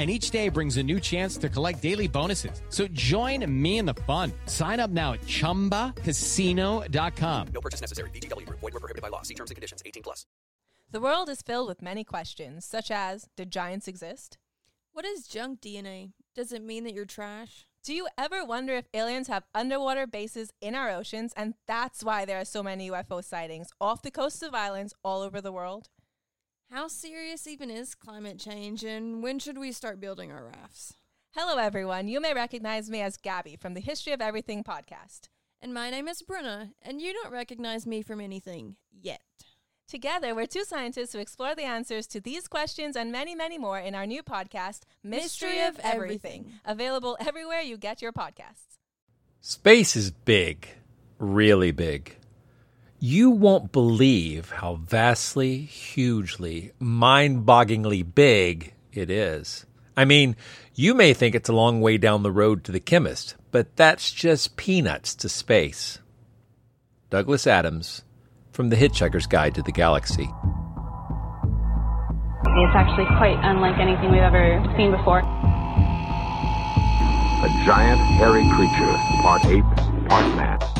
and each day brings a new chance to collect daily bonuses. So join me in the fun. Sign up now at ChumbaCasino.com. No purchase necessary. VGW. Void were prohibited by law. See terms and conditions. 18 plus. The world is filled with many questions, such as, did giants exist? What is junk DNA? Does it mean that you're trash? Do you ever wonder if aliens have underwater bases in our oceans and that's why there are so many UFO sightings off the coasts of islands all over the world? How serious even is climate change, and when should we start building our rafts? Hello, everyone. You may recognize me as Gabby from the History of Everything podcast. And my name is Bruna, and you don't recognize me from anything yet. Together, we're two scientists who explore the answers to these questions and many, many more in our new podcast, Mystery, Mystery of Everything, Everything, available everywhere you get your podcasts. Space is big, really big. You won't believe how vastly, hugely, mind bogglingly big it is. I mean, you may think it's a long way down the road to the chemist, but that's just peanuts to space. Douglas Adams from The Hitchhiker's Guide to the Galaxy. It's actually quite unlike anything we've ever seen before. A giant, hairy creature, part ape, part man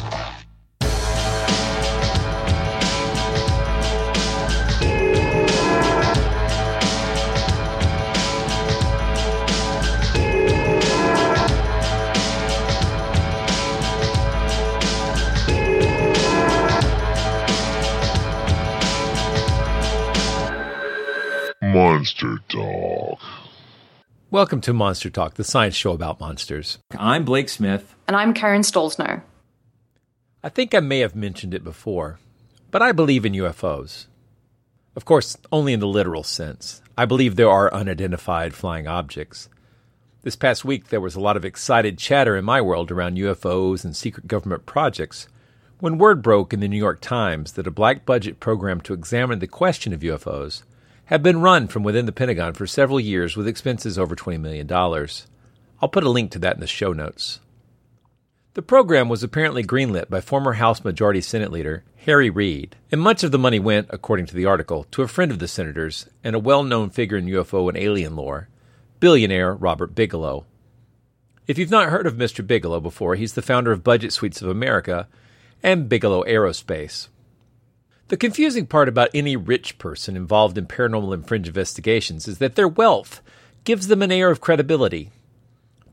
Welcome to Monster Talk, the science show about monsters. I'm Blake Smith. And I'm Karen Stollznow. I think I may have mentioned it before, but I believe in UFOs. Of course, only in the literal sense. I believe there are unidentified flying objects. This past week, there was a lot of excited chatter in my world around UFOs and secret government projects when word broke in the New York Times that a black budget program to examine the question of UFOs have been run from within the Pentagon for several years with expenses over $20 million. I'll put a link to that in the show notes. The program was apparently greenlit by former House Majority Senate Leader Harry Reid, and much of the money went, according to the article, to a friend of the senator's and a well known figure in UFO and alien lore, billionaire Robert Bigelow. If you've not heard of Mr. Bigelow before, he's the founder of Budget Suites of America and Bigelow Aerospace, the confusing part about any rich person involved in paranormal and fringe investigations is that their wealth gives them an air of credibility.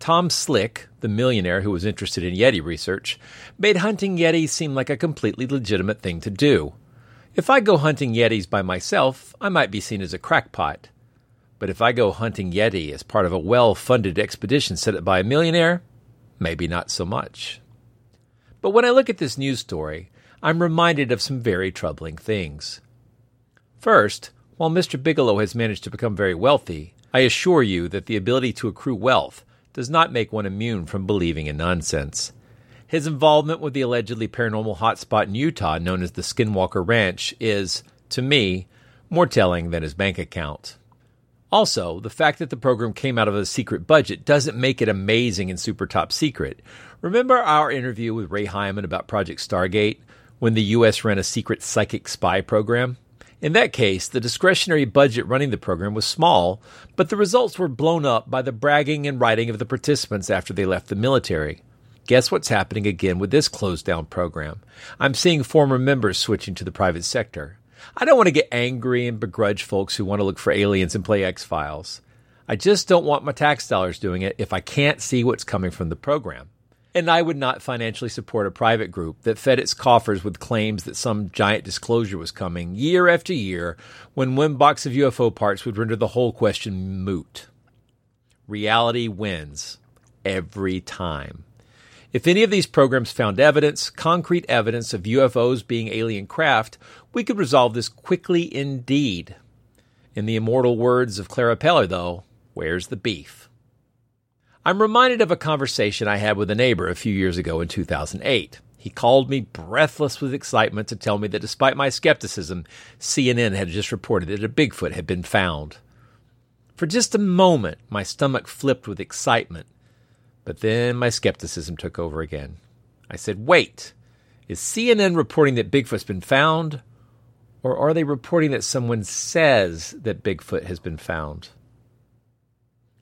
Tom Slick, the millionaire who was interested in Yeti research, made hunting Yetis seem like a completely legitimate thing to do. If I go hunting Yetis by myself, I might be seen as a crackpot. But if I go hunting Yeti as part of a well funded expedition set up by a millionaire, maybe not so much. But when I look at this news story, I'm reminded of some very troubling things. First, while Mr. Bigelow has managed to become very wealthy, I assure you that the ability to accrue wealth does not make one immune from believing in nonsense. His involvement with the allegedly paranormal hotspot in Utah known as the Skinwalker Ranch is, to me, more telling than his bank account. Also, the fact that the program came out of a secret budget doesn't make it amazing and super top secret. Remember our interview with Ray Hyman about Project Stargate, when the U.S. ran a secret psychic spy program. In that case, the discretionary budget running the program was small, but the results were blown up by the bragging and writing of the participants after they left the military. Guess what's happening again with this closed down program? I'm seeing former members switching to the private sector. I don't want to get angry and begrudge folks who want to look for aliens and play X Files. I just don't want my tax dollars doing it if I can't see what's coming from the program. And I would not financially support a private group that fed its coffers with claims that some giant disclosure was coming year after year when one box of UFO parts would render the whole question moot. Reality wins every time. If any of these programs found evidence, concrete evidence of UFOs being alien craft, we could resolve this quickly indeed. In the immortal words of Clara Peller, though, where's the beef? I'm reminded of a conversation I had with a neighbor a few years ago in 2008. He called me breathless with excitement to tell me that despite my skepticism, CNN had just reported that a Bigfoot had been found. For just a moment, my stomach flipped with excitement, but then my skepticism took over again. I said, Wait, is CNN reporting that Bigfoot's been found, or are they reporting that someone says that Bigfoot has been found?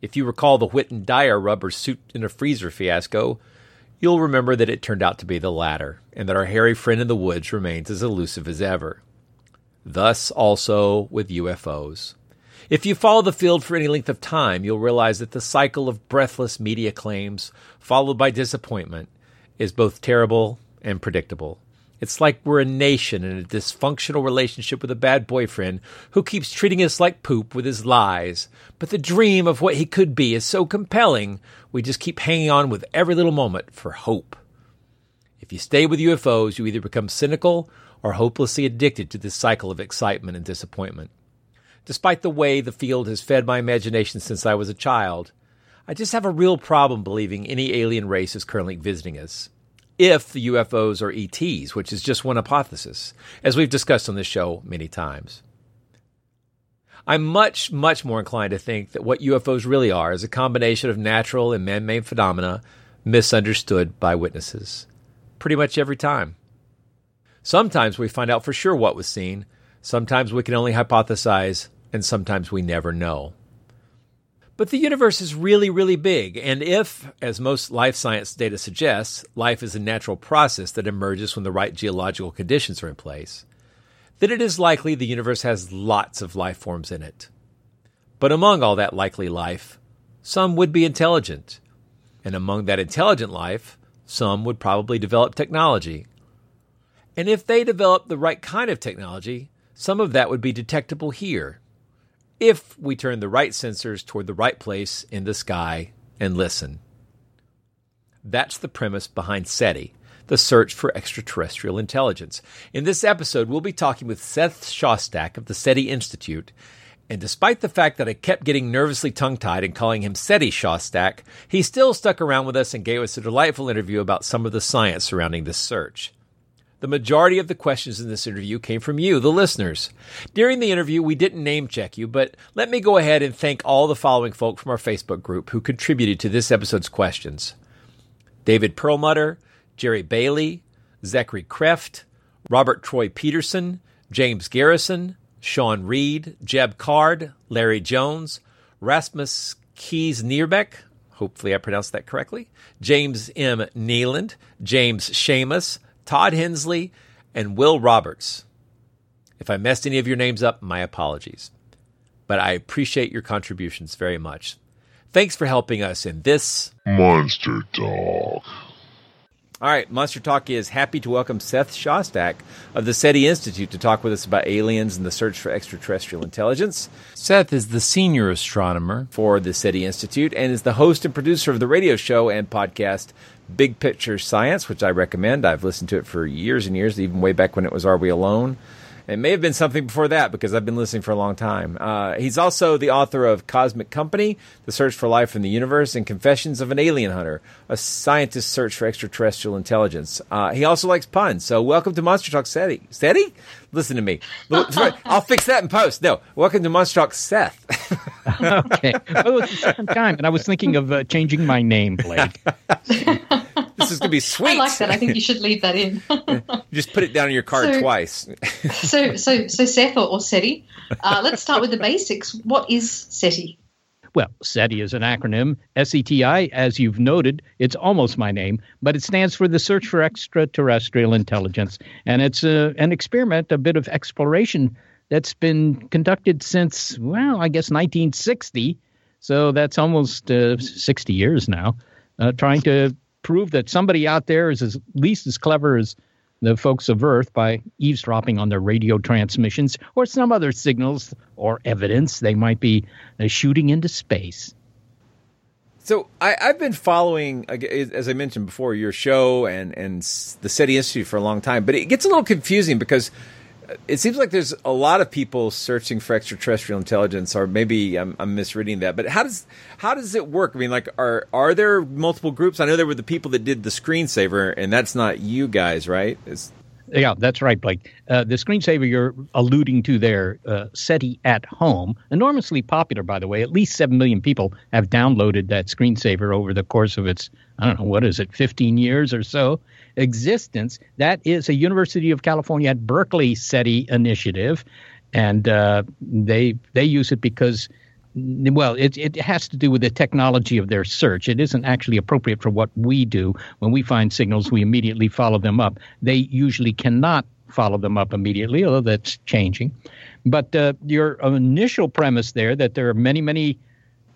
If you recall the Whit and Dyer rubber suit in a freezer fiasco, you'll remember that it turned out to be the latter, and that our hairy friend in the woods remains as elusive as ever. Thus, also with UFOs. If you follow the field for any length of time, you'll realize that the cycle of breathless media claims, followed by disappointment, is both terrible and predictable. It's like we're a nation in a dysfunctional relationship with a bad boyfriend who keeps treating us like poop with his lies. But the dream of what he could be is so compelling, we just keep hanging on with every little moment for hope. If you stay with UFOs, you either become cynical or hopelessly addicted to this cycle of excitement and disappointment. Despite the way the field has fed my imagination since I was a child, I just have a real problem believing any alien race is currently visiting us if the UFOs are ETs, which is just one hypothesis, as we've discussed on this show many times. I'm much, much more inclined to think that what UFOs really are is a combination of natural and man made phenomena misunderstood by witnesses. Pretty much every time. Sometimes we find out for sure what was seen, sometimes we can only hypothesize, and sometimes we never know. But the universe is really, really big, and if, as most life science data suggests, life is a natural process that emerges when the right geological conditions are in place, then it is likely the universe has lots of life forms in it. But among all that likely life, some would be intelligent. And among that intelligent life, some would probably develop technology. And if they develop the right kind of technology, some of that would be detectable here if we turn the right sensors toward the right place in the sky and listen. That's the premise behind SETI, the search for extraterrestrial intelligence. In this episode, we'll be talking with Seth Shostak of the SETI Institute. And despite the fact that I kept getting nervously tongue tied and calling him SETI Shostak, he still stuck around with us and gave us a delightful interview about some of the science surrounding this search. The majority of the questions in this interview came from you, the listeners. During the interview, we didn't name check you, but let me go ahead and thank all the following folk from our Facebook group who contributed to this episode's questions David Perlmutter, Jerry Bailey, Zachary Kreft, Robert Troy Peterson, James Garrison, Sean Reed, Jeb Card, Larry Jones, Rasmus Keys Nierbeck, hopefully I pronounced that correctly, James M. Neeland, James Shamus, Todd Hensley, and Will Roberts. If I messed any of your names up, my apologies. But I appreciate your contributions very much. Thanks for helping us in this Monster Talk. All right, Monster Talk is happy to welcome Seth Shostak of the SETI Institute to talk with us about aliens and the search for extraterrestrial intelligence. Seth is the senior astronomer for the SETI Institute and is the host and producer of the radio show and podcast Big Picture Science, which I recommend. I've listened to it for years and years, even way back when it was Are We Alone? It may have been something before that because I've been listening for a long time. Uh, he's also the author of Cosmic Company, The Search for Life in the Universe, and Confessions of an Alien Hunter, a scientist's search for extraterrestrial intelligence. Uh, he also likes puns. So, welcome to Monster Talk Steady. SETI? Listen to me. I'll fix that in post. No, welcome to Monster Talk Seth. okay. Well, it's the second time, and I was thinking of uh, changing my name, Blake. this is going to be sweet. I like that. I think you should leave that in. Just put it down in your card So- twice. so, so, so Seth or, or SETI. Uh, let's start with the basics. What is SETI? Well, SETI is an acronym. SETI, as you've noted, it's almost my name, but it stands for the Search for Extraterrestrial Intelligence. And it's a, an experiment, a bit of exploration that's been conducted since, well, I guess 1960. So that's almost uh, 60 years now, uh, trying to prove that somebody out there is at least as clever as the folks of Earth by eavesdropping on their radio transmissions or some other signals or evidence they might be uh, shooting into space. So I, I've been following, as I mentioned before, your show and and the SETI Institute for a long time, but it gets a little confusing because it seems like there's a lot of people searching for extraterrestrial intelligence, or maybe I'm, I'm, misreading that. But how does how does it work? I mean, like, are are there multiple groups? I know there were the people that did the screensaver, and that's not you guys, right? It's, yeah, that's right, Blake. Uh, the screensaver you're alluding to there, uh, SETI at Home, enormously popular, by the way. At least 7 million people have downloaded that screensaver over the course of its, I don't know, what is it, 15 years or so existence. That is a University of California at Berkeley SETI initiative. And uh, they they use it because well, it, it has to do with the technology of their search. It isn't actually appropriate for what we do. When we find signals, we immediately follow them up. They usually cannot follow them up immediately, although that's changing. But uh, your initial premise there that there are many, many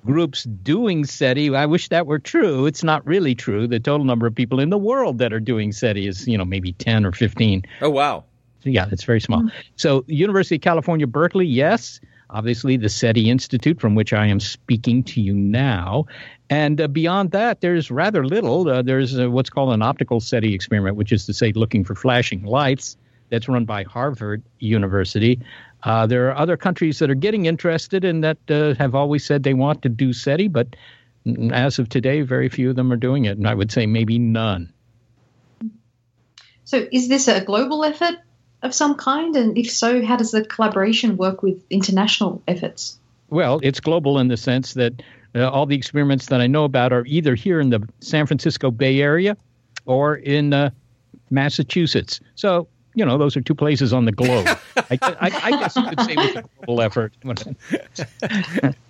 groups doing SETI, I wish that were true. It's not really true. The total number of people in the world that are doing SETI is, you know, maybe 10 or 15. Oh, wow. Yeah, it's very small. Mm-hmm. So, University of California, Berkeley, yes obviously the SETI Institute, from which I am speaking to you now. And uh, beyond that, there's rather little. Uh, there's uh, what's called an optical SETI experiment, which is to say, looking for flashing lights. That's run by Harvard University. Uh, there are other countries that are getting interested and that uh, have always said they want to do SETI, but as of today, very few of them are doing it. And I would say maybe none. So, is this a global effort of some kind? And if so, how does the collaboration work with international efforts? Well, it's global in the sense that uh, all the experiments that I know about are either here in the San Francisco Bay Area or in uh, Massachusetts. So, you know, those are two places on the globe. I, I, I, guess you could say it's a global effort.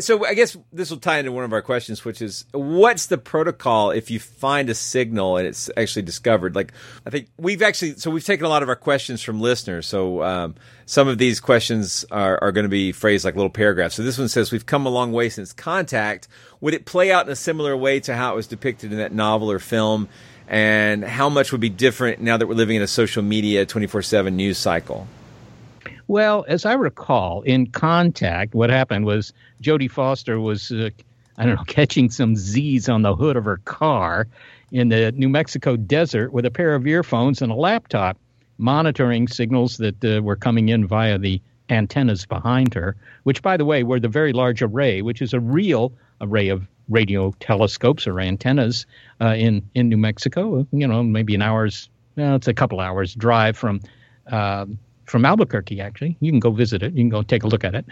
so I guess this will tie into one of our questions, which is what's the protocol if you find a signal and it's actually discovered? Like, I think we've actually, so we've taken a lot of our questions from listeners. So um, some of these questions are, are going to be phrased like little paragraphs. So this one says, We've come a long way since contact. Would it play out in a similar way to how it was depicted in that novel or film? And how much would be different now that we're living in a social media 24 7 news cycle? Well, as I recall, in Contact, what happened was Jodie Foster was, uh, I don't know, catching some Z's on the hood of her car in the New Mexico desert with a pair of earphones and a laptop, monitoring signals that uh, were coming in via the antennas behind her, which, by the way, were the Very Large Array, which is a real array of radio telescopes or antennas uh, in in New Mexico. You know, maybe an hour's, well, it's a couple hours drive from uh, from Albuquerque, actually. You can go visit it. You can go take a look at it.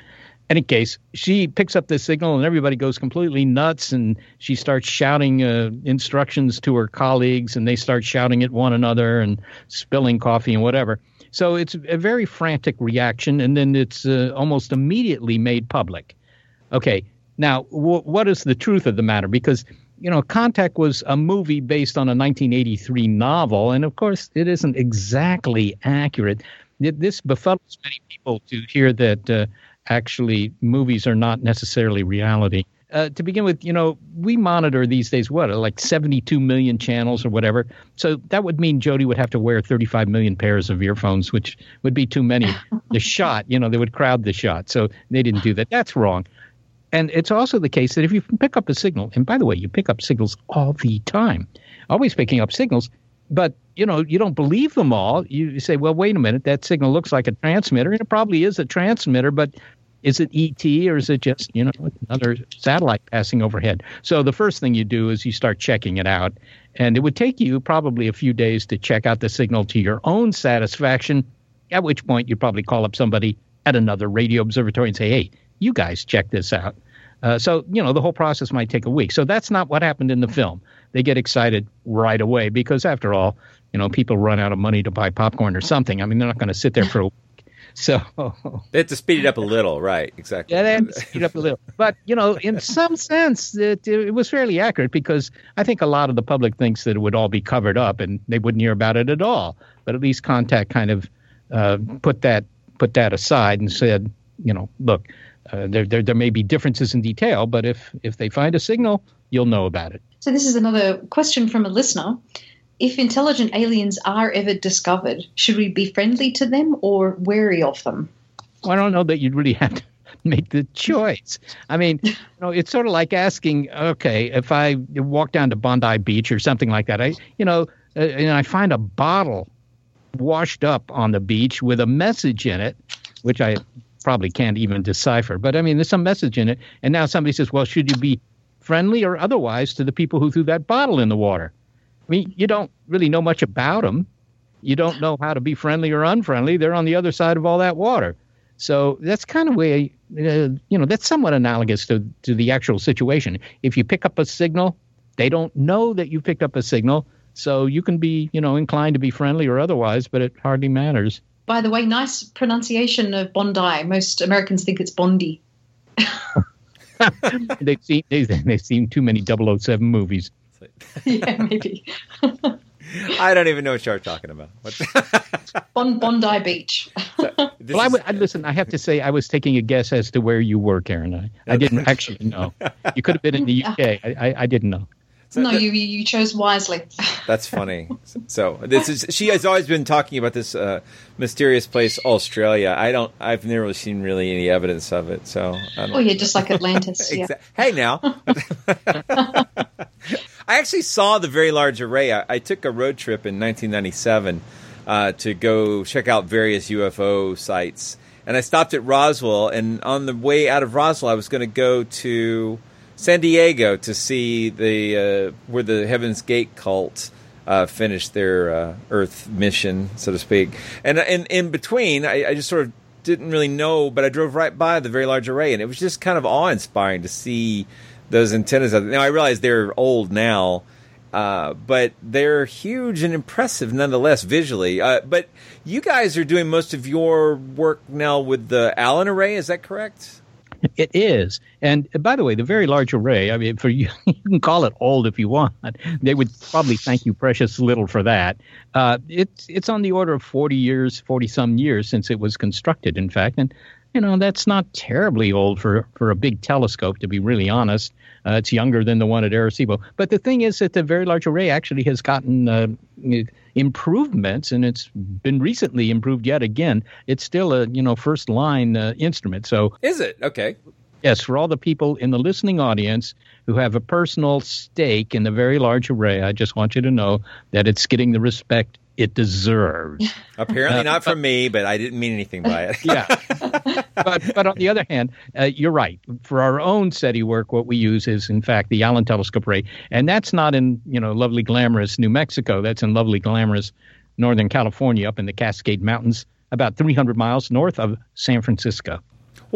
Any case, she picks up the signal and everybody goes completely nuts and she starts shouting uh, instructions to her colleagues and they start shouting at one another and spilling coffee and whatever. So it's a very frantic reaction and then it's uh, almost immediately made public. Okay, now w- what is the truth of the matter? Because you know, Contact was a movie based on a 1983 novel, and of course, it isn't exactly accurate this befuddles many people to hear that uh, actually movies are not necessarily reality. Uh, to begin with, you know, we monitor these days what, like 72 million channels or whatever. So that would mean Jodie would have to wear 35 million pairs of earphones, which would be too many. the shot, you know, they would crowd the shot. So they didn't do that. That's wrong. And it's also the case that if you pick up a signal, and by the way, you pick up signals all the time, always picking up signals, but you know you don't believe them all you say well wait a minute that signal looks like a transmitter and it probably is a transmitter but is it ET or is it just you know another satellite passing overhead? So the first thing you do is you start checking it out, and it would take you probably a few days to check out the signal to your own satisfaction. At which point you probably call up somebody at another radio observatory and say, "Hey, you guys check this out." Uh, so you know the whole process might take a week. So that's not what happened in the film they get excited right away because after all, you know, people run out of money to buy popcorn or something. I mean, they're not going to sit there for a week. So they have to speed it up a little, right? Exactly. Yeah, they have to speed up a little. But you know, in some sense, it, it was fairly accurate because I think a lot of the public thinks that it would all be covered up and they wouldn't hear about it at all. But at least Contact kind of uh, put that put that aside and said, you know, look, uh, there, there there may be differences in detail, but if if they find a signal, you'll know about it. So, this is another question from a listener. If intelligent aliens are ever discovered, should we be friendly to them or wary of them? Well, I don't know that you'd really have to make the choice. I mean, you know, it's sort of like asking, okay, if I walk down to Bondi Beach or something like that, I, you know, uh, and I find a bottle washed up on the beach with a message in it, which I probably can't even decipher. But I mean, there's some message in it. And now somebody says, well, should you be friendly or otherwise to the people who threw that bottle in the water? I mean, you don't really know much about them. You don't know how to be friendly or unfriendly. They're on the other side of all that water. So that's kind of way, uh, you know, that's somewhat analogous to, to the actual situation. If you pick up a signal, they don't know that you picked up a signal. So you can be, you know, inclined to be friendly or otherwise, but it hardly matters. By the way, nice pronunciation of Bondi. Most Americans think it's Bondi. they've seen they, they've seen too many 007 movies. yeah, maybe. I don't even know what you're talking about. bon, Bondi Beach. well, I, would, I, listen. I have to say, I was taking a guess as to where you were, Karen. I, I didn't actually know. You could have been in the UK. I, I, I didn't know. So no, you you chose wisely. That's funny. So this is she has always been talking about this uh, mysterious place, Australia. I don't. I've never seen really any evidence of it. So. oh yeah, just like Atlantis. yeah. Hey now. I actually saw the Very Large Array. I, I took a road trip in 1997 uh, to go check out various UFO sites, and I stopped at Roswell. And on the way out of Roswell, I was going to go to San Diego to see the uh, where the Heaven's Gate cult uh, finished their uh, Earth mission, so to speak. And in in between, I, I, just sort of didn't really know, but I drove right by the very large array, and it was just kind of awe inspiring to see those antennas. Now I realize they're old now. Uh, but they're huge and impressive nonetheless visually. Uh, but you guys are doing most of your work now with the Allen array, is that correct? It is. And by the way, the very large array, I mean, for you, you can call it old if you want. They would probably thank you precious little for that. Uh, it's, it's on the order of 40 years, 40 some years since it was constructed, in fact. And, you know, that's not terribly old for, for a big telescope, to be really honest. Uh, it's younger than the one at Arecibo. But the thing is that the Very Large Array actually has gotten uh, improvements, and it's been recently improved yet again. It's still a you know first line uh, instrument. So is it okay? Yes, for all the people in the listening audience who have a personal stake in the Very Large Array, I just want you to know that it's getting the respect it deserves. Apparently, uh, not from me, but I didn't mean anything by it. yeah, but but on the other hand, uh, you're right. For our own SETI work, what we use is in fact the Allen Telescope Array, and that's not in you know lovely glamorous New Mexico. That's in lovely glamorous Northern California, up in the Cascade Mountains, about 300 miles north of San Francisco.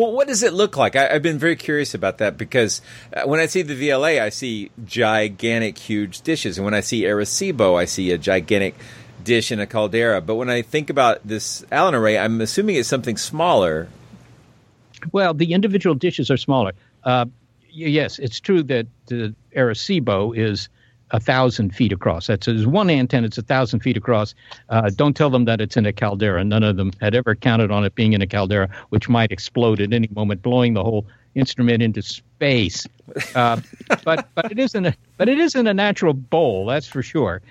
Well, what does it look like? I, have been very curious about that because uh, when I see the VLA, I see gigantic, huge dishes, and when I see Arecibo, I see a gigantic dish in a caldera. But when I think about this Allen array, I'm assuming it's something smaller. Well, the individual dishes are smaller. Uh, yes, it's true that the Arecibo is a thousand feet across. That's one antenna. It's a thousand feet across. Uh, don't tell them that it's in a caldera. None of them had ever counted on it being in a caldera, which might explode at any moment, blowing the whole instrument into space. Uh, but but it isn't a but it isn't a natural bowl. That's for sure.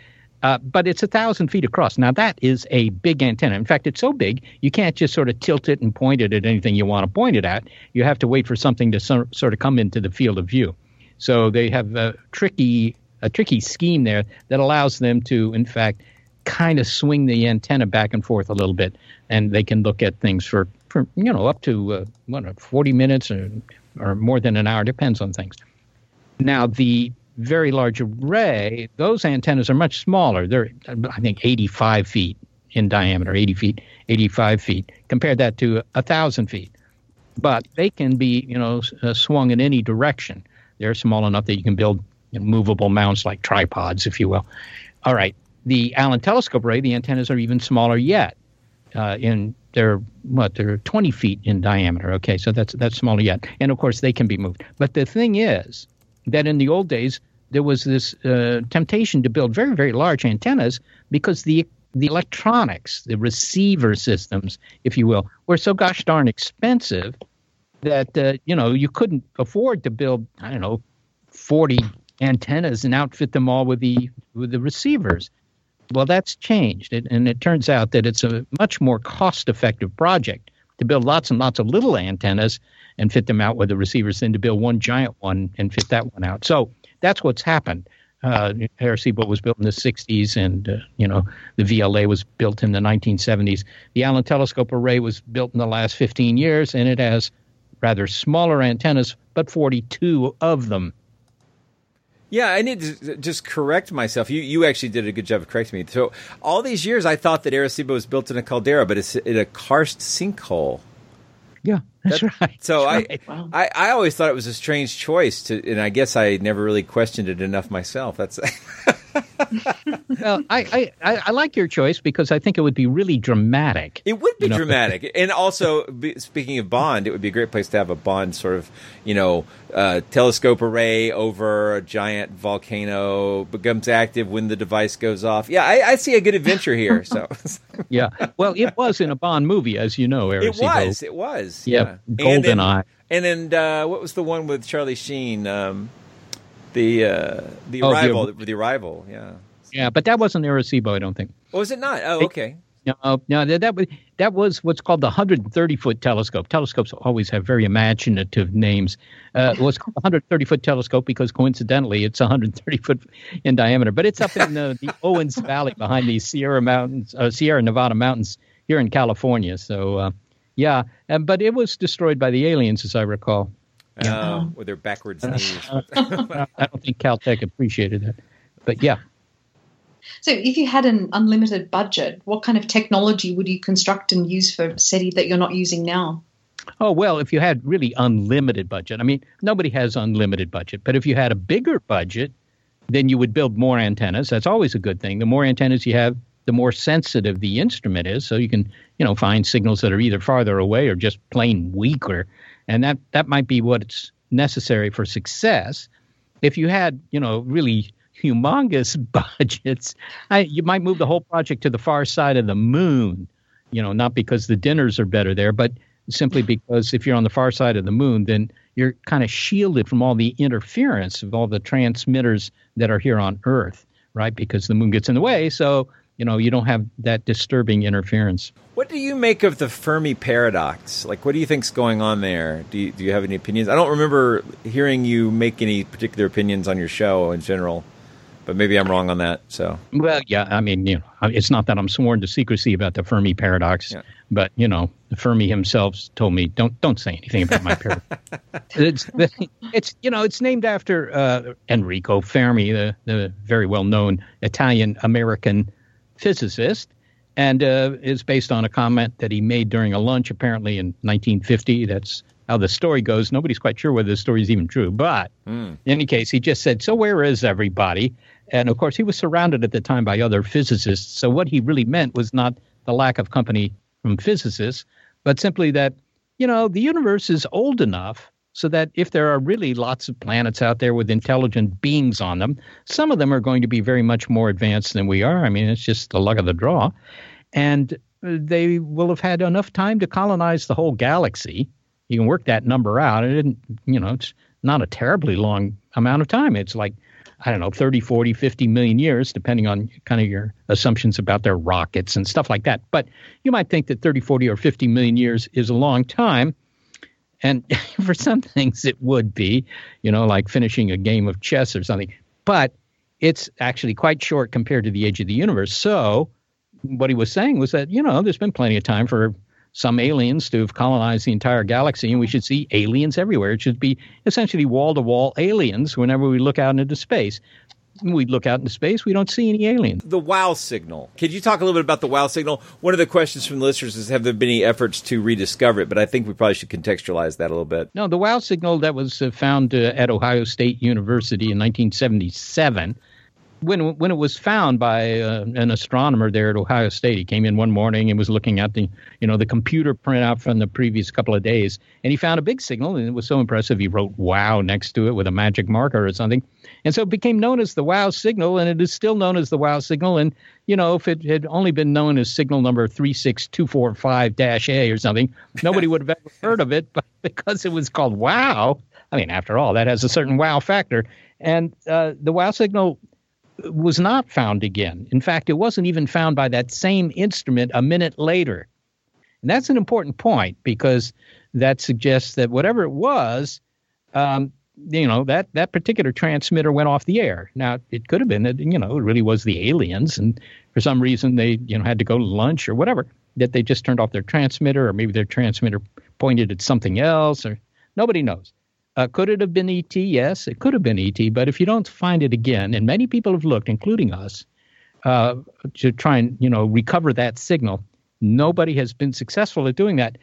Uh, but it's a thousand feet across. Now that is a big antenna. In fact, it's so big you can't just sort of tilt it and point it at anything you want to point it at. You have to wait for something to so, sort of come into the field of view. So they have a tricky a tricky scheme there that allows them to, in fact, kind of swing the antenna back and forth a little bit, and they can look at things for, for you know up to uh, what, 40 minutes or, or more than an hour, depends on things. Now the very large array, those antennas are much smaller. They're, I think, 85 feet in diameter, 80 feet, 85 feet. Compare that to a 1,000 feet. But they can be, you know, uh, swung in any direction. They're small enough that you can build movable mounts like tripods, if you will. All right. The Allen telescope array, the antennas are even smaller yet. Uh, in they're what they're 20 feet in diameter. Okay, so that's that's smaller yet, and of course they can be moved. But the thing is that in the old days there was this uh, temptation to build very, very large antennas because the the electronics, the receiver systems, if you will, were so gosh darn expensive that uh, you know you couldn't afford to build I don't know forty antennas and outfit them all with the with the receivers. Well, that's changed, it, and it turns out that it's a much more cost-effective project to build lots and lots of little antennas and fit them out with the receivers than to build one giant one and fit that one out. So that's what's happened. Uh, Arecibo was built in the 60s, and uh, you know the VLA was built in the 1970s. The Allen Telescope Array was built in the last 15 years, and it has rather smaller antennas, but 42 of them. Yeah, I need to just correct myself. You you actually did a good job of correcting me. So all these years, I thought that Arecibo was built in a caldera, but it's in a karst sinkhole. Yeah, that's That- right. So That's I, right. I I always thought it was a strange choice to, and I guess I never really questioned it enough myself. That's well, I, I, I, like your choice because I think it would be really dramatic. It would be You know? dramatic, and also speaking of Bond, it would be a great place to have a Bond sort of, you know, uh, telescope array over a giant volcano becomes active when the device goes off. Yeah, I, I see a good adventure here. So yeah. Well, it was in a Bond movie, as you know, Eric. it was, it was, Yeah, And then- And then uh, what was the one with Charlie Sheen? Um, the uh, the Oh, arrival, the, arrival. Yeah. Yeah, but that wasn't Arecibo, I don't think. Was it not? Oh, okay. No, no, that, that was that was what's called the 130 foot telescope. Telescopes always have very imaginative names. Uh, it was called the 130 foot telescope because coincidentally it's 130 foot in diameter. But it's up in the, the Owens Valley behind the Sierra Mountains, uh, Sierra Nevada mountains here in California. So uh, yeah, but it was destroyed by the aliens, as I recall. Uh, with their backwards knees. I don't think Caltech appreciated that, but yeah. So, if you had an unlimited budget, what kind of technology would you construct and use for SETI that you're not using now? Oh, well, if you had really unlimited budget, I mean, nobody has unlimited budget, but if you had a bigger budget, then you would build more antennas. That's always a good thing. The more antennas you have, the more sensitive the instrument is, so you can, you know, find signals that are either farther away or just plain weaker. And that that might be what's necessary for success. If you had, you know, really humongous budgets, I, you might move the whole project to the far side of the moon. You know, not because the dinners are better there, but simply because if you're on the far side of the moon, then you're kind of shielded from all the interference of all the transmitters that are here on Earth, right? Because the moon gets in the way, so you know you don't have that disturbing interference. What do you make of the Fermi paradox? Like, what do you think's going on there? Do you, do you have any opinions? I don't remember hearing you make any particular opinions on your show in general, but maybe I'm wrong on that. So, Well, yeah, I mean, you know, it's not that I'm sworn to secrecy about the Fermi paradox, but you know, Fermi himself told me don't don't say anything about my paradox. it's it's you know, it's named after uh, Enrico Fermi, the the very well known Italian American physicist, and uh, is based on a comment that he made during a lunch apparently in 1950. That's how the story goes. Nobody's quite sure whether the story is even true, but in any case, he just said, "So where is everybody?" And of course, he was surrounded at the time by other physicists. So what he really meant was not the lack of company from physicists, but simply that you know the universe is old enough so that if there are really lots of planets out there with intelligent beings on them, some of them are going to be very much more advanced than we are. I mean, it's just the luck of the draw, and uh, they will have had enough time to colonize the whole galaxy. You can work that number out. It didn't, you know, it's not a terribly long amount of time. It's like, I don't know, 30, 40, 50 million years, depending on kind of your assumptions about their rockets and stuff like that. But you might think that 30, 40, or 50 million years is a long time. And for some things, it would be, you know, like finishing a game of chess or something. But it's actually quite short compared to the age of the universe. So, what he was saying was that, you know, there's been plenty of time for some aliens to have colonized the entire galaxy, and we should see aliens everywhere. It should be essentially wall to wall aliens whenever we look out into space. We look out into space, we don't see any aliens. the wow signal. Could you talk a little bit about the wow signal? One of the questions from the listeners is have there been any efforts to rediscover it? But I think we probably should contextualize that a little bit. No, the WOW signal that was uh, found uh, at Ohio State University in 1977. When when it was found by uh, an astronomer there at Ohio State, he came in one morning and was looking at the you know the computer printout from the previous couple of days, and he found a big signal, and it was so impressive he wrote "Wow" next to it with a magic marker or something, and so it became known as the WOW signal, and it is still known as the WOW signal. And you know, if it had only been known as signal number three six two four five dash A or something, nobody would have ever heard of it. But because it was called WOW, I mean, after all, that has a certain wow factor, and uh, the WOW signal was not found again. In fact, it wasn't even found by that same instrument a minute later. And that's an important point because that suggests that whatever it was, um, you know that that particular transmitter went off the air. Now it could have been that you know it really was the aliens, and for some reason they you know had to go to lunch or whatever that they just turned off their transmitter, or maybe their transmitter pointed at something else, or nobody knows. Uh, could it have been ET? Yes, it could have been ET. But if you don't find it again, and many people have looked, including us, uh, to try and you know recover that signal, nobody has been successful at doing that.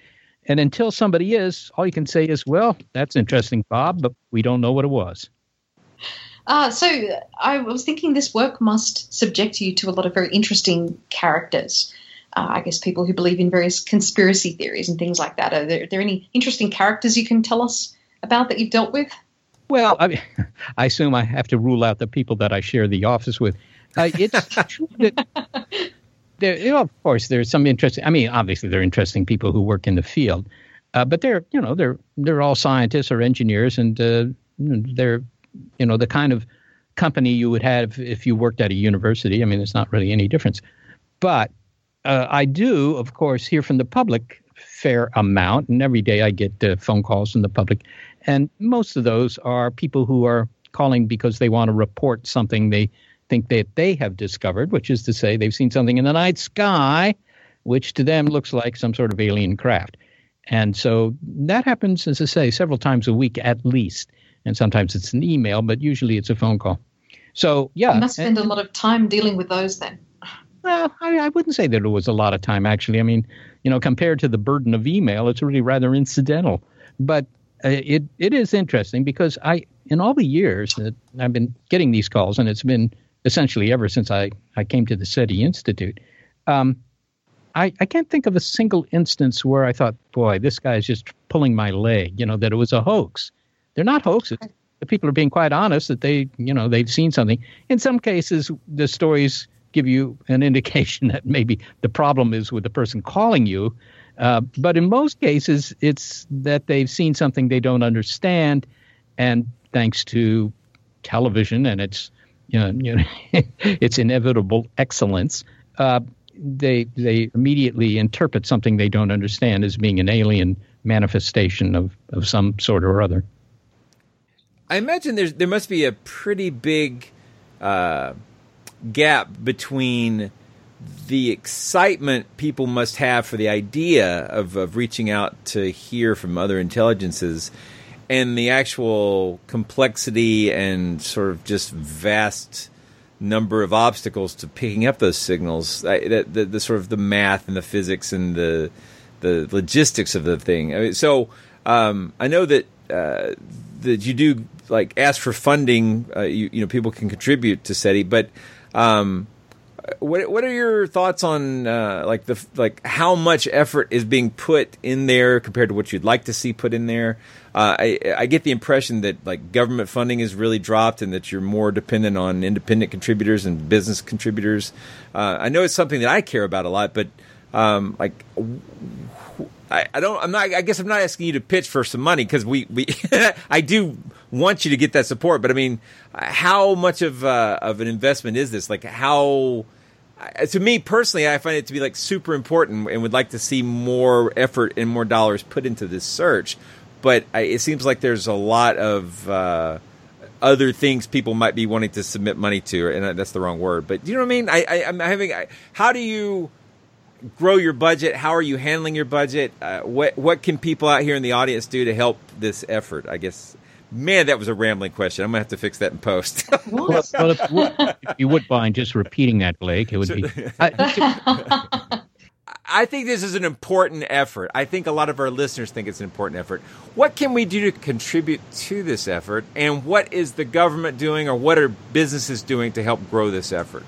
And until somebody is, all you can say is, "Well, that's interesting, Bob, but we don't know what it was." Uh, so I was thinking this work must subject you to a lot of very interesting characters. Uh, I guess people who believe in various conspiracy theories and things like that. Are there, are there any interesting characters you can tell us about that you've dealt with? Well, I, mean, I assume I have to rule out the people that I share the office with. Uh, it's true that there, you know, of course, there's some interesting. I mean, obviously, there are interesting people who work in the field, uh, but they're, you know, they're they're all scientists or engineers, and uh, they're, you know, the kind of company you would have if you worked at a university. I mean, it's not really any difference. But uh, I do, of course, hear from the public fair amount, and every day I get uh, phone calls from the public, and most of those are people who are calling because they want to report something they think that they have discovered, which is to say they've seen something in the night sky, which to them looks like some sort of alien craft. And so that happens, as I say, several times a week at least. And sometimes it's an email, but usually it's a phone call. So, yeah. You must spend and, a lot of time dealing with those then. Well, I, I, wouldn't say that it was a lot of time, actually. I mean, you know, compared to the burden of email, it's really rather incidental. But uh, it it is interesting because I, in all the years that I've been getting these calls, and it's been essentially ever since I, I came to the SETI Institute. Um, I, I can't think of a single instance where I thought, boy, this guy is just pulling my leg, you know, that it was a hoax. They're not hoaxes. The people are being quite honest that they, you know, they've seen something. In some cases, the stories give you an indication that maybe the problem is with the person calling you. Uh, but in most cases, it's that they've seen something they don't understand. And thanks to television and its you know, you know its inevitable excellence, uh, they they immediately interpret something they don't understand as being an alien manifestation of, of some sort or other. I imagine there's there must be a pretty big uh, gap between the excitement people must have for the idea of, of reaching out to hear from other intelligences and the actual complexity and sort of just vast number of obstacles to picking up those signals, I, the, the, the, sort of the math and the physics and the the logistics of the thing. I mean, so um, I know that uh, that you do like ask for funding. Uh, you, you know, people can contribute to SETI, but um, what what are your thoughts on uh, like the like how much effort is being put in there compared to what you'd like to see put in there? Uh, I, I get the impression that like government funding is really dropped and that you're more dependent on independent contributors and business contributors. Uh, I know it's something that I care about a lot, but um, like I, I, don't. I'm not. I guess I'm not asking you to pitch for some money because we we I do want you to get that support. But I mean, how much of uh, of an investment is this? Like how to me personally, I find it to be like super important and would like to see more effort and more dollars put into this search but I, it seems like there's a lot of uh, other things people might be wanting to submit money to, and that's the wrong word. But you know what I mean? I, I, am having. I, how do you grow your budget? How are you handling your budget? Uh, what what can people out here in the audience do to help this effort? I guess. Man, that was a rambling question. I'm gonna have to fix that in post. well, well if, if, you would mind just repeating that, Blake, it would be. I think this is an important effort. I think a lot of our listeners think it's an important effort. What can we do to contribute to this effort? And what is the government doing or what are businesses doing to help grow this effort?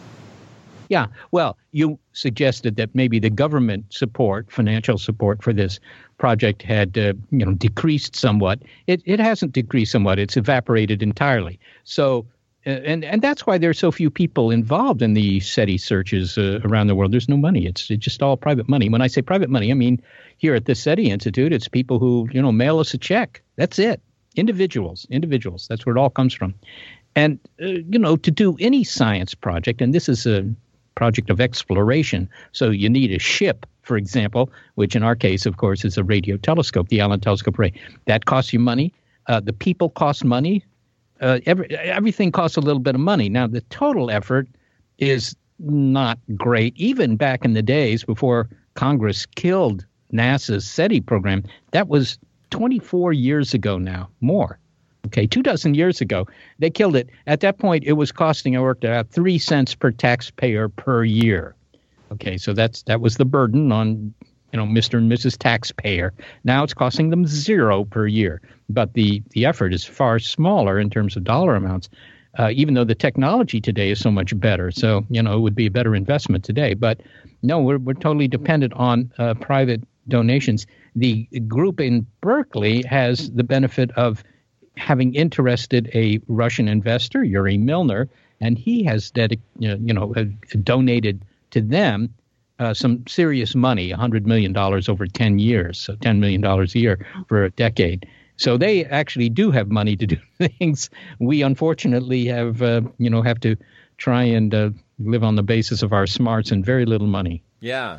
Yeah, well, you suggested that maybe the government support, financial support for this project had uh, you know decreased somewhat. It it hasn't decreased somewhat. It's evaporated entirely. So and and that's why there's so few people involved in the SETI searches uh, around the world. There's no money. It's, it's just all private money. When I say private money, I mean here at the SETI Institute, it's people who you know mail us a check. That's it. Individuals, individuals. That's where it all comes from. And uh, you know, to do any science project, and this is a project of exploration, so you need a ship, for example, which in our case, of course, is a radio telescope, the Allen Telescope Array. That costs you money. Uh, the people cost money. Uh, every, everything costs a little bit of money. Now, the total effort is not great. Even back in the days before Congress killed NASA's SETI program, that was 24 years ago now, more. Okay, two dozen years ago, they killed it. At that point, it was costing, I worked out, three cents per taxpayer per year. Okay, so that's that was the burden on you know Mr. and Mrs. Taxpayer. Now it's costing them zero per year, but the the effort is far smaller in terms of dollar amounts. Uh, even though the technology today is so much better, so you know it would be a better investment today. But no, we're we're totally dependent on uh, private donations. The group in Berkeley has the benefit of having interested a Russian investor, Yuri Milner, and he has dedic- you know, donated to them uh, some serious money, $100 million over 10 years, so $10 million a year for a decade. So they actually do have money to do things. We unfortunately have, uh, you know, have to try and uh, live on the basis of our smarts and very little money. Yeah.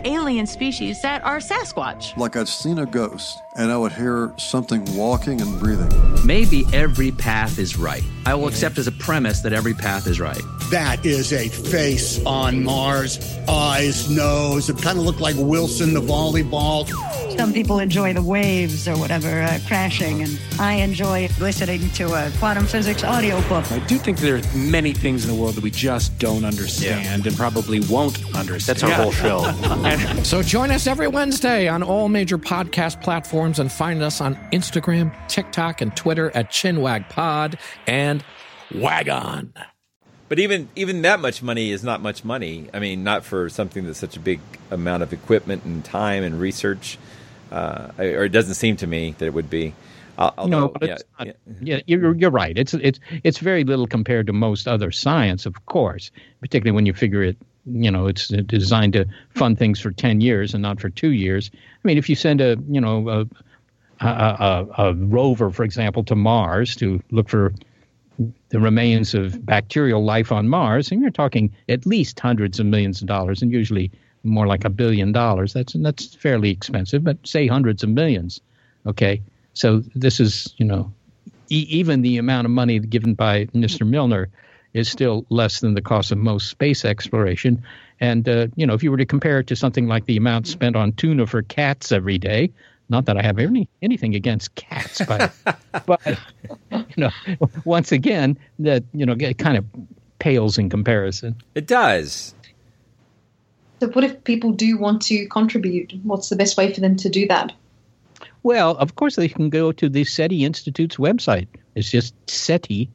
alien species that are Sasquatch? Like I'd seen a ghost and I would hear something walking and breathing. Maybe every path is right. I will accept as a premise that every path is right. That is a face on Mars, eyes, nose. It kind of looked like Wilson the volleyball. Some people enjoy the waves or whatever uh, crashing, and I enjoy listening to a quantum physics audiobook. I do think there are many things in the world that we just don't understand yeah. and probably won't understand. That's our whole show. so join us every Wednesday on all major podcast platforms and find us on Instagram, TikTok, and Twitter at ChinwagPod and Wagon. But even even that much money is not much money. I mean, not for something that's such a big amount of equipment and time and research uh, or it doesn't seem to me that it would be. Although, no, but yeah, not, yeah, yeah, you're you're right. It's it's it's very little compared to most other science, of course. Particularly when you figure it, you know, it's designed to fund things for ten years and not for two years. I mean, if you send a you know a, a, a, a rover, for example, to Mars to look for the remains of bacterial life on Mars, and you're talking at least hundreds of millions of dollars, and usually more like a billion dollars. That's that's fairly expensive, but say hundreds of millions. Okay, so this is you know e- even the amount of money given by Mr. Milner is still less than the cost of most space exploration. And uh, you know, if you were to compare it to something like the amount spent on tuna for cats every day, not that I have any anything against cats, but but you know, once again, that you know, it kind of pales in comparison. It does. So, what if people do want to contribute? What's the best way for them to do that? Well, of course, they can go to the SETI Institute's website. It's just SETI.org.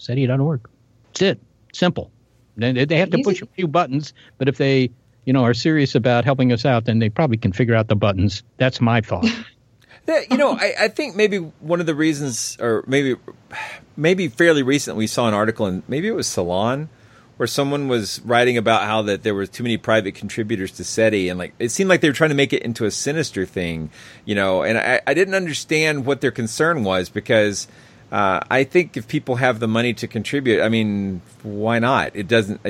SETI.org. That's it. Simple. They, they have to Easy. push a few buttons, but if they, you know, are serious about helping us out, then they probably can figure out the buttons. That's my thought. you know, I, I, think maybe one of the reasons, or maybe, maybe fairly recent, we saw an article, and maybe it was Salon, where someone was writing about how that there were too many private contributors to SETI, and like it seemed like they were trying to make it into a sinister thing, you know. And I, I didn't understand what their concern was because uh, I think if people have the money to contribute, I mean, why not? It doesn't.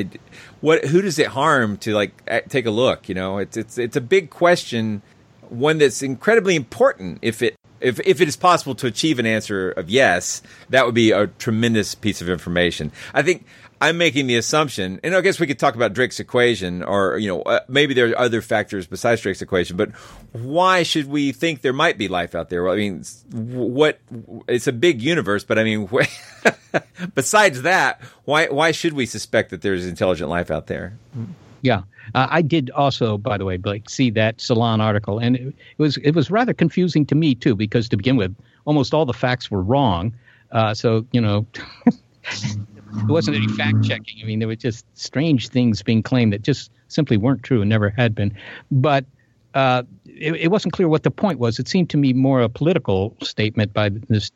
What? Who does it harm to like take a look? You know, it's it's it's a big question, one that's incredibly important. If it if if it is possible to achieve an answer of yes, that would be a tremendous piece of information. I think I'm making the assumption, and I guess we could talk about Drake's equation, or you know, uh, maybe there are other factors besides Drake's equation. But why should we think there might be life out there? Well, I mean, what? It's a big universe, but I mean, besides that, why why should we suspect that there's intelligent life out there? Yeah, uh, I did also, by the way, Blake, see that Salon article, and it, it, was it was rather confusing to me too, because to begin with, almost all the facts were wrong. Uh, so you know, there wasn't any fact checking. I mean, there were just strange things being claimed that just simply weren't true and never had been. But uh, it, it, wasn't clear what the point was. It seemed to me more a political statement by this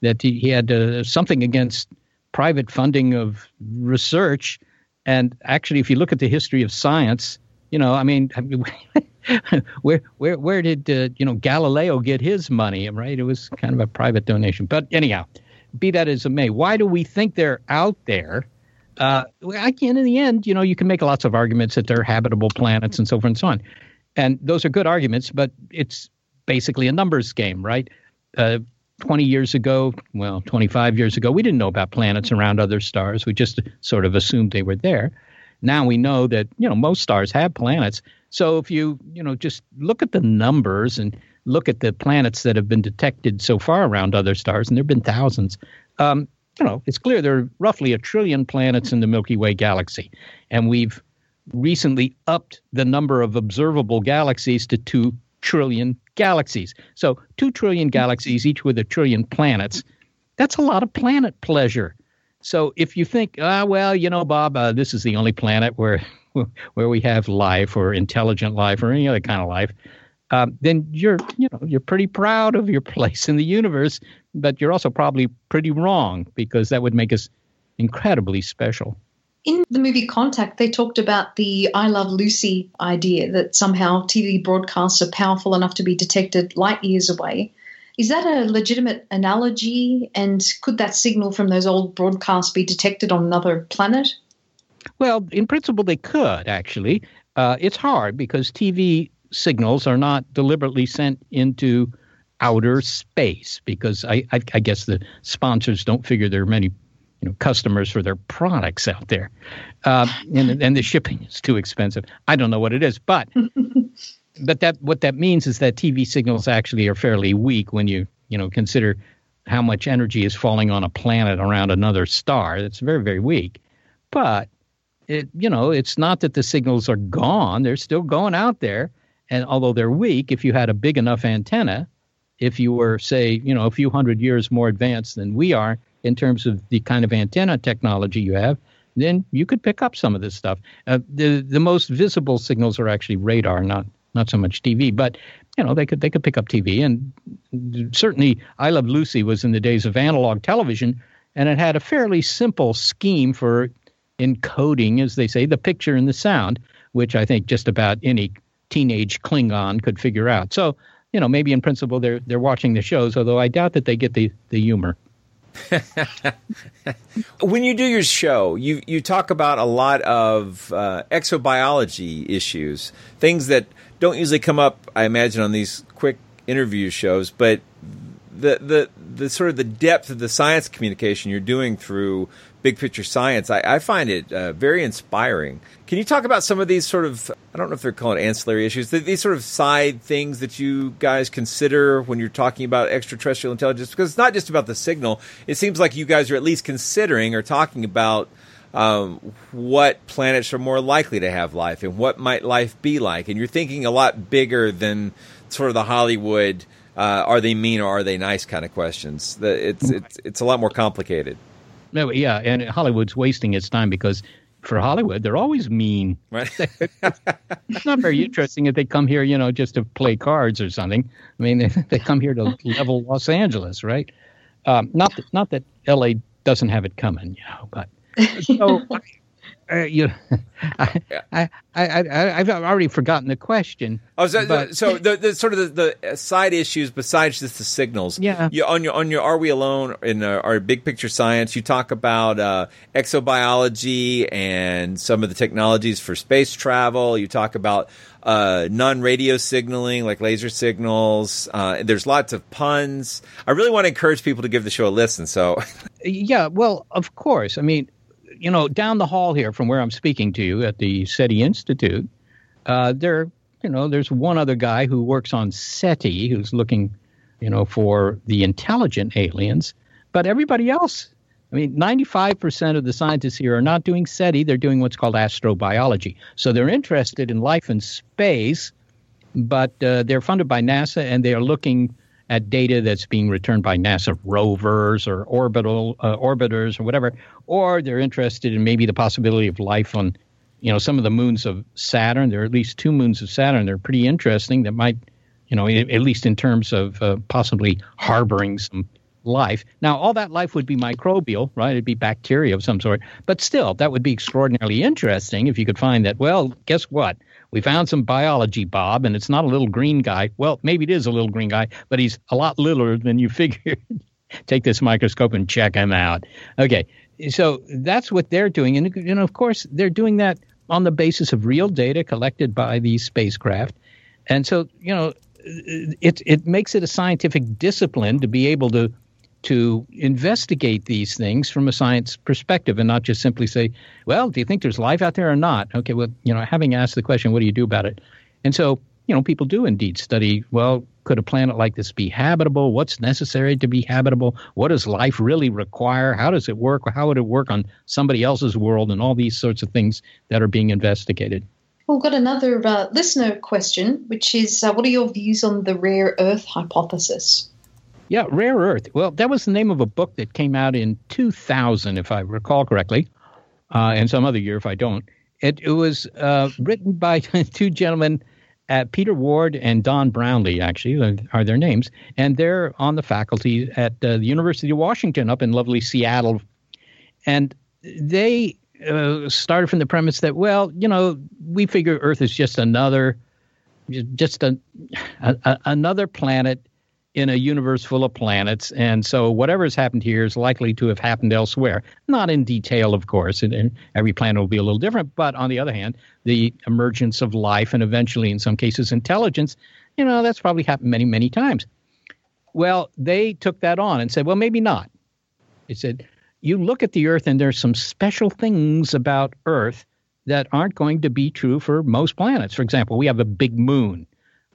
that he, he had uh, something against private funding of research. And actually, if you look at the history of science, you know, I mean, where where where did uh, you know Galileo get his money? Right, it was kind of a private donation. But anyhow, be that as it may, why do we think they're out there? Uh, again, in the end, you know, you can make lots of arguments that they're habitable planets and so forth and so on, and those are good arguments. But it's basically a numbers game, right? Uh, 20 years ago, well, 25 years ago, we didn't know about planets around other stars. We just sort of assumed they were there. Now we know that, you know, most stars have planets. So if you, you know, just look at the numbers and look at the planets that have been detected so far around other stars, and there have been thousands, um, you know, it's clear there are roughly a trillion planets in the Milky Way galaxy. And we've recently upped the number of observable galaxies to 2 trillion galaxies. So 2 trillion galaxies, each with a trillion planets. That's a lot of planet pleasure. So if you think, ah, well, you know, Bob, uh, this is the only planet where where we have life or intelligent life or any other kind of life, um, then you're you know you're pretty proud of your place in the universe, but you're also probably pretty wrong because that would make us incredibly special. In the movie Contact, they talked about the I Love Lucy idea that somehow TV broadcasts are powerful enough to be detected light years away. Is that a legitimate analogy? And could that signal from those old broadcasts be detected on another planet? Well, in principle, they could actually. Uh, it's hard because TV signals are not deliberately sent into outer space because I, I, I guess the sponsors don't figure there are many you know, customers for their products out there, uh, and and the shipping is too expensive. I don't know what it is, but but that what that means is that TV signals actually are fairly weak when you you know consider how much energy is falling on a planet around another star. That's very very weak, but it you know it's not that the signals are gone; they're still going out there. And although they're weak, if you had a big enough antenna, if you were say you know a few hundred years more advanced than we are in terms of the kind of antenna technology you have, then you could pick up some of this stuff. Uh, the the most visible signals are actually radar, not not so much TV, but you know they could they could pick up TV, and certainly I Love Lucy was in the days of analog television, and it had a fairly simple scheme for encoding, as they say, the picture and the sound, which I think just about any teenage Klingon could figure out. So you know maybe in principle they're they're watching the shows, although I doubt that they get the the humor. when you do your show, you you talk about a lot of uh, exobiology issues, things that don't usually come up, I imagine, on these quick interview shows. But the the the sort of the depth of the science communication you're doing through big picture science, I, I find it uh, very inspiring. Can you talk about some of these sort of, I don't know if they're called ancillary issues, these sort of side things that you guys consider when you're talking about extraterrestrial intelligence? Because it's not just about the signal. It seems like you guys are at least considering or talking about um, what planets are more likely to have life and what might life be like. And you're thinking a lot bigger than sort of the Hollywood, uh, are they mean or are they nice kind of questions. It's, it's, it's a lot more complicated. No, yeah, and Hollywood's wasting its time because for Hollywood, they're always mean. Right. it's not very interesting if they come here, you know, just to play cards or something. I mean, they, they come here to level Los Angeles, right? Um, not that, not that L.A. doesn't have it coming, you know, but so uh, you, I, I, I, I, have already forgotten the question. Oh, so, but, so the, the sort of the, the, side issues besides just the signals. Yeah. You, on your on your Are We Alone in our big picture science, you talk about uh, exobiology and some of the technologies for space travel. You talk about uh, non-radio signaling like laser signals. Uh, there's lots of puns. I really want to encourage people to give the show a listen. So, yeah, well, of course. I mean, you know, down the hall here from where I'm speaking to you at the SETI Institute, uh, there, you know, there's one other guy who works on SETI who's looking, you know, for the intelligent aliens, but everybody else I mean, 95% of the scientists here are not doing SETI, they're doing what's called astrobiology. So they're interested in life in space, but uh, they're funded by NASA and they are looking at data that's being returned by NASA rovers or orbital uh, orbiters or whatever, or they're interested in maybe the possibility of life on, you know, some of the moons of Saturn. There are at least two moons of Saturn. They're pretty interesting. That might, you know, at least in terms of uh, possibly harboring some life. Now, all that life would be microbial, right? It'd be bacteria of some sort. But still, that would be extraordinarily interesting if you could find that. Well, guess what? We found some biology, Bob, and it's not a little green guy. Well, maybe it is a little green guy, but he's a lot littler than you figured. Take this microscope and check him out. Okay, so that's what they're doing. And, and of course, they're doing that on the basis of real data collected by these spacecraft. And so, you know, it, it makes it a scientific discipline to be able to to investigate these things from a science perspective and not just simply say, well, do you think there's life out there or not? Okay, well, you know, having asked the question, what do you do about it? And so, you know, people do indeed study, well, could a planet like this be habitable? What's necessary to be habitable? What does life really require? How does it work? How would it work on somebody else's world? And all these sorts of things that are being investigated. Well, got another uh, listener question, which is uh, what are your views on the rare earth hypothesis? Yeah, Rare Earth. Well, that was the name of a book that came out in 2000, if I recall correctly, uh, and some other year if I don't. It, it was uh, written by two gentlemen, uh, Peter Ward and Don Brownlee, actually, are their names. And they're on the faculty at uh, the University of Washington up in lovely Seattle. And they uh, started from the premise that, well, you know, we figure Earth is just another, just a, a another planet in a universe full of planets. And so whatever has happened here is likely to have happened elsewhere. Not in detail, of course, and, and, every planet will be a little different. But on the other hand, the emergence of life and eventually, in some cases, intelligence, you know, that's probably happened many, many times. Well, they took that on and said, well, maybe not. They said, you look at the Earth and there's some special things about Earth that aren't going to be true for most planets. For example, we have a big moon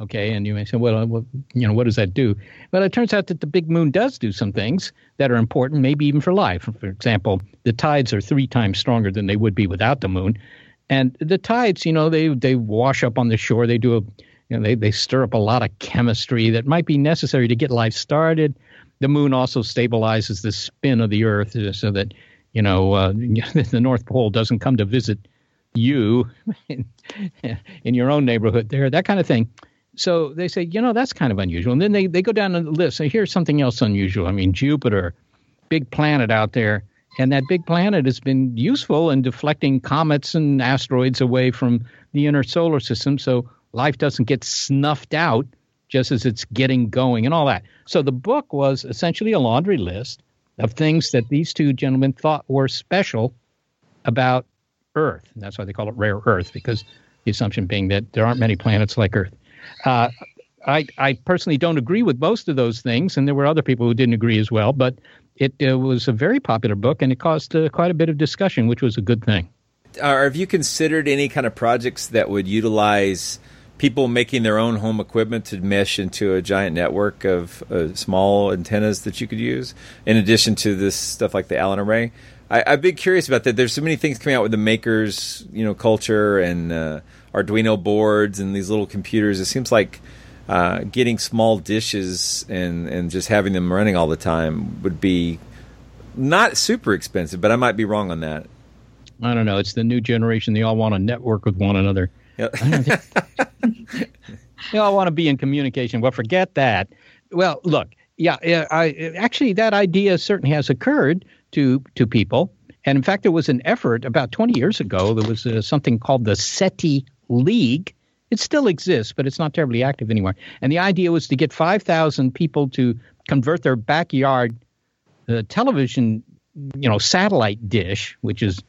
Okay, and you may say, well, well, you know, what does that do? Well, it turns out that the big moon does do some things that are important, maybe even for life. For example, the tides are three times stronger than they would be without the moon, and the tides, you know, they they wash up on the shore. They do a, you know, they they stir up a lot of chemistry that might be necessary to get life started. The moon also stabilizes the spin of the Earth so that you know uh, the North Pole doesn't come to visit you in, in your own neighborhood there, that kind of thing so they say, you know, that's kind of unusual. And then they, they go down the list. So here's something else unusual. I mean, Jupiter, big planet out there. And that big planet has been useful in deflecting comets and asteroids away from the inner solar system. So life doesn't get snuffed out just as it's getting going and all that. So the book was essentially a laundry list of things that these two gentlemen thought were special about Earth. And that's why they call it rare Earth, because the assumption being that there aren't many planets like Earth. Uh, I, I personally don't agree with most of those things, and there were other people who didn't agree as well. But it uh, was a very popular book, and it caused uh, quite a bit of discussion, which was a good thing. Uh, have you considered any kind of projects that would utilize people making their own home equipment to mesh into a giant network of uh, small antennas that you could use, in addition to this stuff like the Allen array? I, have been curious about that. There's so many things coming out with the makers, you know, culture and uh, Arduino boards and these little computers. It seems like uh, getting small dishes and and just having them running all the time would be not super expensive, but I might be wrong on that. I don't know. It's the new generation. They all want to network with one another. Yep. they all want to be in communication. Well, forget that. Well, look, yeah, I, actually that idea certainly has occurred to to people, and in fact, there was an effort about 20 years ago. There was uh, something called the SETI league. It still exists, but it's not terribly active anymore. And the idea was to get 5,000 people to convert their backyard uh, television, you know, satellite dish, which is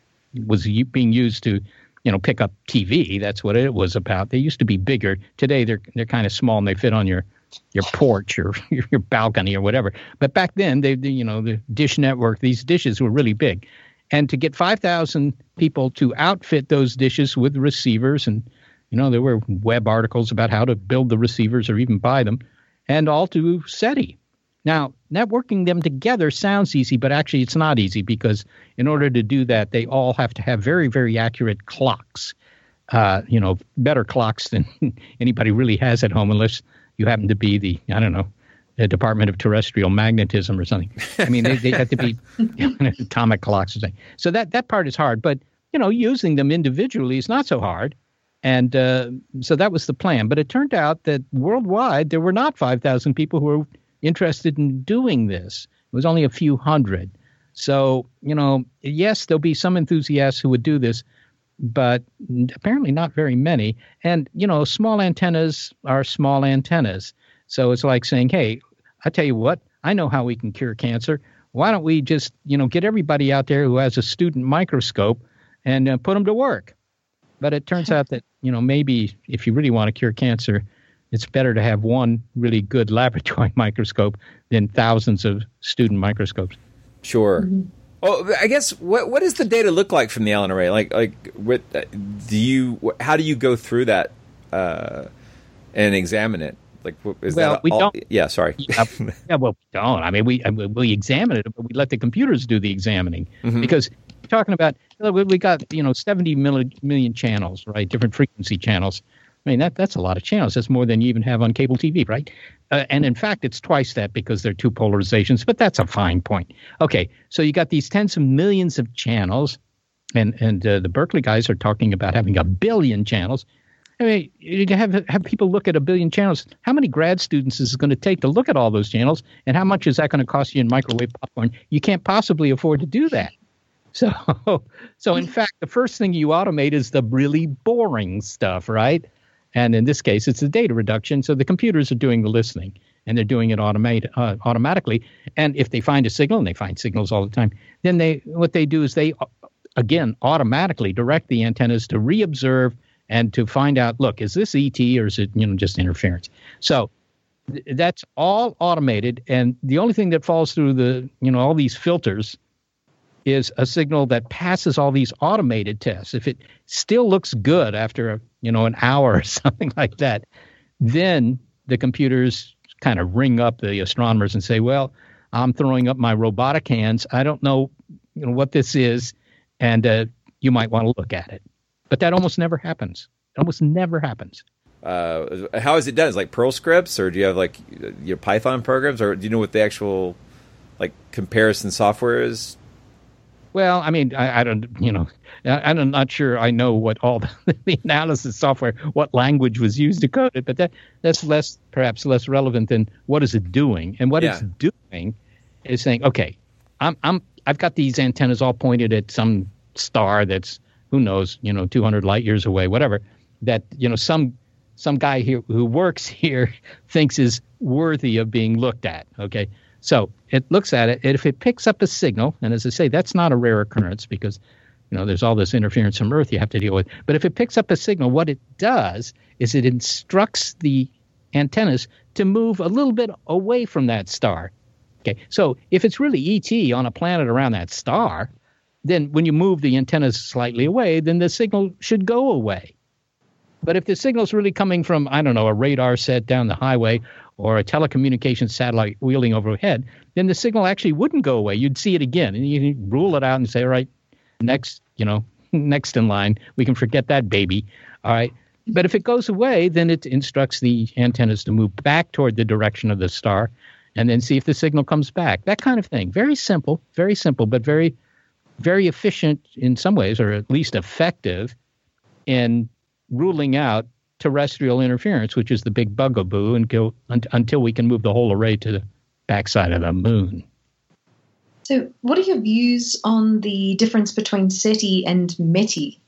was being used to, you know, pick up TV. That's what it was about. They used to be bigger. Today they're they're kind of small and they fit on your your porch or your balcony or whatever. But back then, they, they you know the Dish Network, these dishes were really big, and to get 5,000 people to outfit those dishes with receivers, and you know there were web articles about how to build the receivers or even buy them, and all to SETI. Now, networking them together sounds easy, but actually it's not easy because in order to do that, they all have to have very, very accurate clocks. Uh, you know, better clocks than anybody really has at home, unless you happen to be the, I don't know, the Department of Terrestrial Magnetism or something. I mean, they, they have to be atomic clocks or something. So that, that part is hard, but, you know, using them individually is not so hard. And uh, so that was the plan. But it turned out that worldwide, there were not 5,000 people who were interested in doing this. It was only a few hundred. So, you know, yes, there'll be some enthusiasts who would do this, but apparently not very many. And, you know, small antennas are small antennas. So it's like saying, hey, I tell you what, I know how we can cure cancer. Why don't we just, you know, get everybody out there who has a student microscope and uh, put them to work? But it turns out that, you know, maybe if you really want to cure cancer, it's better to have one really good laboratory microscope than thousands of student microscopes. Sure. Mm-hmm. Well, I guess what what does the data look like from the Allen array? Like like what do you how do you go through that uh, and examine it? Like is well, that we all, don't. Yeah, sorry. yeah, yeah, well, we don't. I mean, we we examine it, but we let the computers do the examining Mhm. because you're talking about we we got you know 70 million, million channels, right? Different frequency channels. I mean, that that's a lot of channels. That's more than you even have on cable TV, right? Uh, and in fact, it's twice that because there are two polarizations. But that's a fine point. Okay, so you got these tens of millions of channels, and and uh, the Berkeley guys are talking about having a billion channels. I mean, you have have people look at a billion channels. How many grad students is it going to take to look at all those channels, and how much is that going to cost you in microwave popcorn? You can't possibly afford to do that. So, so in fact, the first thing you automate is the really boring stuff, right? And in this case, it's the data reduction. So the computers are doing the listening, and they're doing it automate, uh, automatically. And if they find a signal, and they find signals all the time, then they what they do is they uh, again automatically direct the antennas to reobserve and to find out, look, is this ET or is it you know just interference? So th- that's all automated, and the only thing that falls through the you know all these filters is a signal that passes all these automated tests. If it still looks good after a, you know an hour or something like that, then the computers kind of ring up the astronomers and say, "Well, I'm throwing up my robotic hands. I don't know, you know what this is, and uh, you might want to look at it." But that almost never happens. It almost never happens. Uh, how is it done? Is it like Perl scripts, or do you have like your Python programs, or do you know what the actual like comparison software is? Well, I mean, I, I don't, you know, I, I'm not sure I know what all the, the analysis software, what language was used to code it, but that that's less, perhaps less relevant than what is it doing. And what it's doing is saying, okay, I'm, I'm, I've got these antennas all pointed at some star that's who knows, you know, 200 light years away, whatever. That you know, some some guy here who works here thinks is worthy of being looked at. Okay, so it looks at it, if it picks up a signal, and as I say, that's not a rare occurrence because you know there's all this interference from Earth you have to deal with. But if it picks up a signal, what it does is it instructs the antennas to move a little bit away from that star. Okay, so if it's really ET on a planet around that star, then when you move the antennas slightly away, then the signal should go away. But if the signal's really coming from, I don't know, a radar set down the highway or a telecommunications satellite wheeling overhead, then the signal actually wouldn't go away. You'd see it again, and you rule it out and say, all right, next, you know, next in line, we can forget that baby. All right. But if it goes away, then it instructs the antennas to move back toward the direction of the star and then see if the signal comes back. That kind of thing. Very simple, very simple, but very, very efficient in some ways, or at least effective in ruling out terrestrial interference, which is the big bugaboo, until, un- until we can move the whole array to the backside of the moon. So, what are your views on the difference between SETI and METI?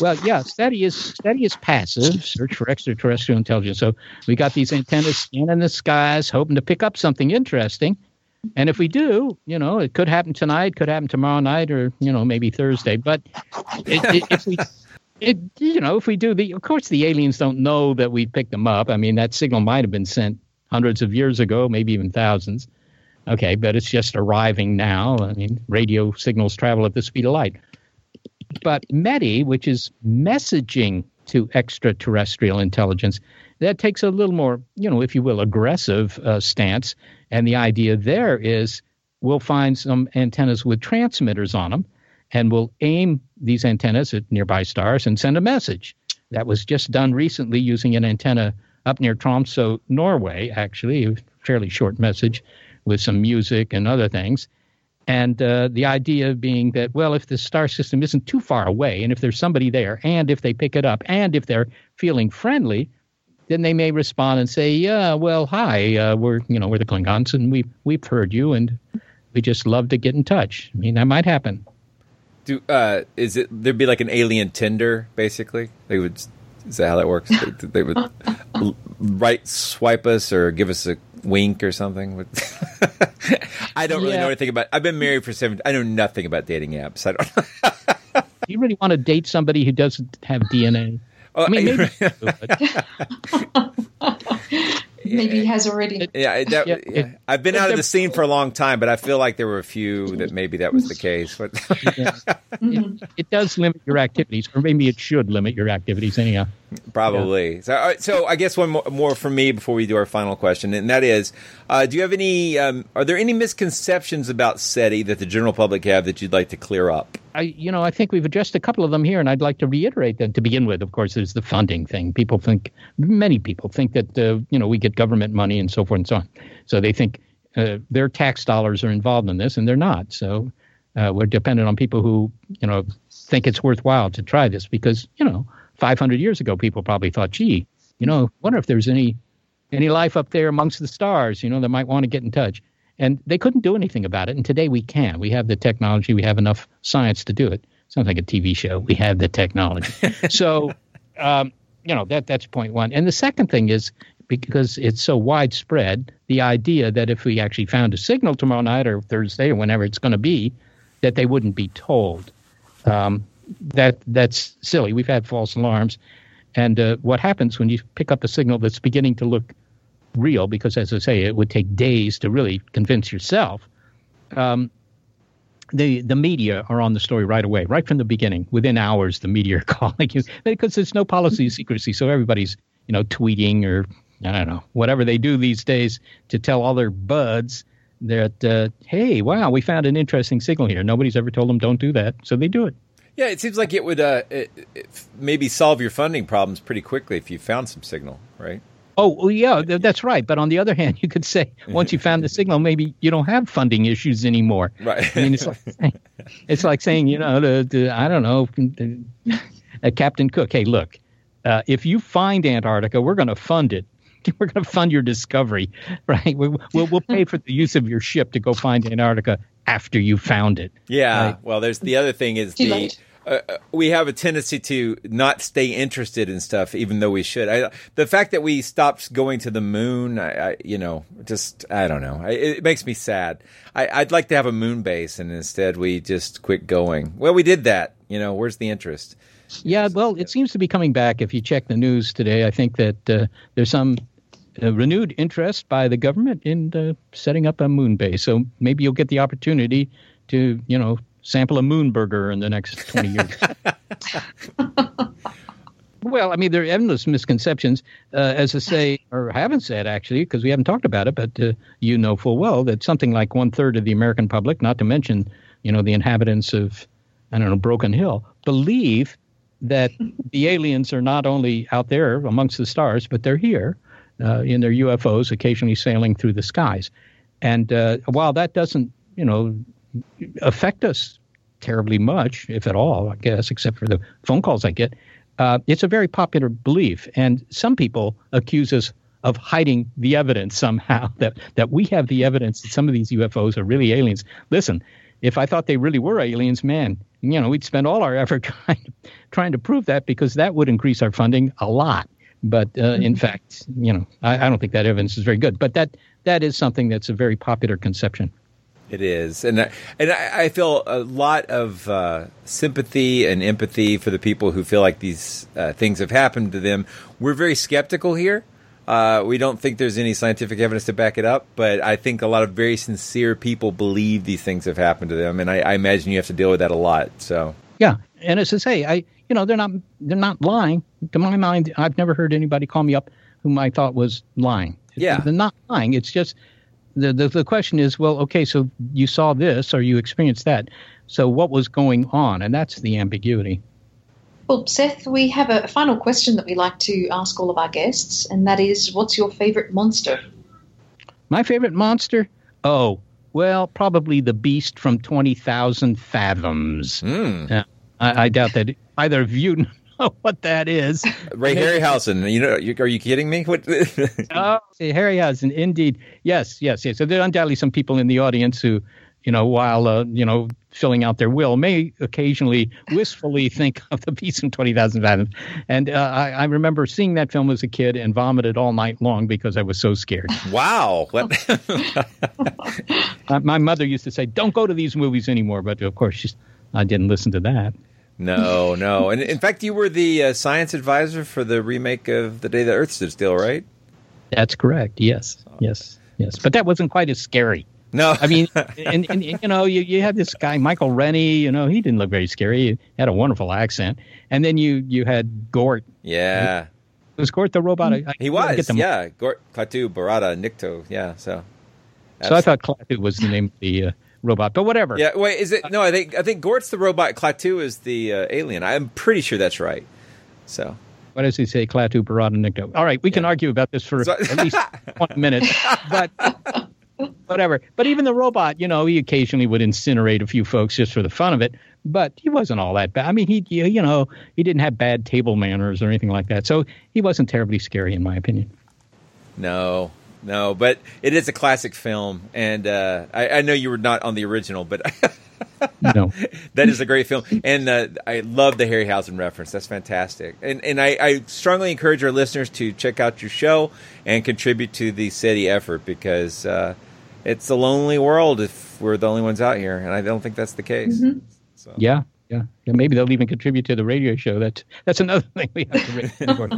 Well, yeah, SETI is SETI is passive, search for extraterrestrial intelligence. So we got these antennas scanning the skies, hoping to pick up something interesting. And if we do, you know, it could happen tonight, could happen tomorrow night, or you know, maybe Thursday. But it, it, if we, it, you know, if we do the, of course, the aliens don't know that we picked them up. I mean, that signal might have been sent hundreds of years ago, maybe even thousands. Okay, but it's just arriving now. I mean, radio signals travel at the speed of light. But METI, which is messaging to extraterrestrial intelligence. That takes a little more, you know, if you will, aggressive uh, stance. And the idea there is we'll find some antennas with transmitters on them and we'll aim these antennas at nearby stars and send a message. That was just done recently using an antenna up near Tromsø, Norway, actually, a fairly short message with some music and other things. And uh, the idea being that, well, if the star system isn't too far away, and if there's somebody there, and if they pick it up, and if they're feeling friendly, then they may respond and say, "Yeah, well, hi, uh, we're you know we're the Klingons, and we we've heard you, and we just love to get in touch." I mean, that might happen. Do uh, is it there'd be like an alien Tinder basically? They would is that how that works? they, they would right swipe us or give us a wink or something. I don't really Yeah. know anything about. I've been married for seven. I know nothing about dating apps. I don't. Do you really want to date somebody who doesn't have DNA? Oh, I mean, maybe. I- you do, but- Maybe he has already. Yeah, I- that, yeah. I've been out of the scene for a long time, but I feel like there were a few that maybe that was the case. But it, it does limit your activities, or maybe it should limit your activities anyhow. Probably. So, all right, so I guess one more, more from me before we do our final question, and that is, uh, do you have any? Um, are there any misconceptions about SETI that the general public have that you'd like to clear up? I, you know, I think we've addressed a couple of them here, and I'd like to reiterate them. To begin with, of course, there's the funding thing. People think, many people think that, uh, you know, we get government money and so forth and so on. So they think uh, their tax dollars are involved in this, and they're not. So uh, we're dependent on people who, you know, think it's worthwhile to try this because, you know, 500 years ago, people probably thought, gee, you know, wonder if there's any any life up there amongst the stars, you know, that might want to get in touch. And they couldn't do anything about it. And today we can. We have the technology, we have enough science to do it. Sounds like a TV show. We have the technology. so, um, you know, that that's point one. And the second thing is because it's so widespread, the idea that if we actually found a signal tomorrow night or Thursday or whenever it's going to be, that they wouldn't be told. Um, that that's silly. We've had false alarms, and uh, what happens when you pick up a signal that's beginning to look real? Because, as I say, it would take days to really convince yourself. Um, the the media are on the story right away, right from the beginning. Within hours, the media are calling you because there's no policy of secrecy, so everybody's you know tweeting or I don't know whatever they do these days to tell all their buds that uh, hey, wow, we found an interesting signal here. Nobody's ever told them don't do that, so they do it. Yeah, it seems like it would uh, it, it maybe solve your funding problems pretty quickly if you found some signal, right? Oh, well, yeah, th- that's right. But on the other hand, you could say once you found the signal, maybe you don't have funding issues anymore. Right. I mean, it's like it's like saying, you know, to, to, I don't know, uh, Captain Cook. Hey, look, uh, if you find Antarctica, we're going to fund it. We're going to fund your discovery, right? We, we'll we'll pay for the use of your ship to go find Antarctica after you found it. Yeah. Right. Well, there's the other thing is Too the late. Uh, uh, we have a tendency to not stay interested in stuff, even though we should. I, the fact that we stopped going to the moon, I, I you know, just I don't know. I, it makes me sad. I, I'd like to have a moon base, and instead we just quit going. Well, we did that. You know, where's the interest? Yeah, well, it seems to be coming back. If you check the news today, I think that uh, there's some uh, renewed interest by the government in uh, setting up a moon base. So maybe you'll get the opportunity to, you know, sample a moon burger in the next 20 years. well, I mean, there are endless misconceptions, uh, as I say, or haven't said actually, because we haven't talked about it, but uh, you know full well that something like one third of the American public, not to mention, you know, the inhabitants of, I don't know, Broken Hill, believe that the aliens are not only out there amongst the stars, but they're here uh, in their UFOs, occasionally sailing through the skies. And uh, while that doesn't, you know, affect us terribly much, if at all, I guess, except for the phone calls I get, uh, it's a very popular belief. And some people accuse us of hiding the evidence somehow that, that we have the evidence that some of these UFOs are really aliens. Listen, if I thought they really were aliens, man, you know, we'd spend all our effort trying to, trying to prove that because that would increase our funding a lot. But uh, in fact, you know, I, I don't think that evidence is very good. But that that is something that's a very popular conception. It is, and I, and I, feel a lot of uh, sympathy and empathy for the people who feel like these uh, things have happened to them. We're very skeptical here. Uh, we don't think there's any scientific evidence to back it up, but I think a lot of very sincere people believe these things have happened to them, and I, I imagine you have to deal with that a lot. So Yeah, and as I say, I you know, they're not they're not lying. To my mind, I've never heard anybody call me up whom I thought was lying. Yeah. they're not lying. It's just the, the the question is, well, okay, so you saw this or you experienced that. So what was going on? And that's the ambiguity. Well, Seth, we have a final question that we like to ask all of our guests, and that is, what's your favorite monster? My favorite monster? Oh, well, probably the beast from 20,000 Fathoms. Uh, I, I doubt that either of you know what that is. Ray Harryhausen. You know, you, are you kidding me? What? oh, see, Harryhausen, indeed. Yes, yes, yes. So there are undoubtedly some people in the audience who, you know, while, uh, you know, filling out their will, may occasionally wistfully think of the beast in 20,000 Fathoms. And uh, I, I remember seeing that film as a kid and vomited all night long because I was so scared. wow. Uh, my mother used to say, "Don't go to these movies anymore," but of course, she's, I didn't listen to that. No, no. And in fact, you were the uh, science advisor for the remake of The Day the Earth Stood Still, right? That's correct. Yes, yes, yes. But that wasn't quite as scary. No, I mean, and, and, you know, you, you had this guy Michael Rennie. You know, he didn't look very scary. He had a wonderful accent, and then you you had Gort. Yeah, was Gort the robot? I, he was. Yeah, Gort, Klaatu, Barada, Nikto. Yeah, so. So I thought Klaatu was the name of the uh, robot, but whatever. Yeah, wait, is it? No, I think I think Gort's the robot. Klaatu is the uh, alien. I'm pretty sure that's right. So. What does he say? Klaatu, Barada, Nikto. All right, we can argue about this for So- at least 20 minutes, but whatever. But even the robot, you know, he occasionally would incinerate a few folks just for the fun of it, but he wasn't all that bad. I mean, he, you know, he didn't have bad table manners or anything like that. So he wasn't terribly scary, in my opinion. No, no, but it is a classic film, and uh, I, I know you were not on the original, but no, that is a great film, and uh, I love the Harryhausen reference. That's fantastic, and and I, I strongly encourage our listeners to check out your show and contribute to the SETI effort because uh, it's a lonely world if we're the only ones out here, and I don't think that's the case. Yeah, yeah, yeah. Maybe they'll even contribute to the radio show. That's that's another thing we have to raise. of course.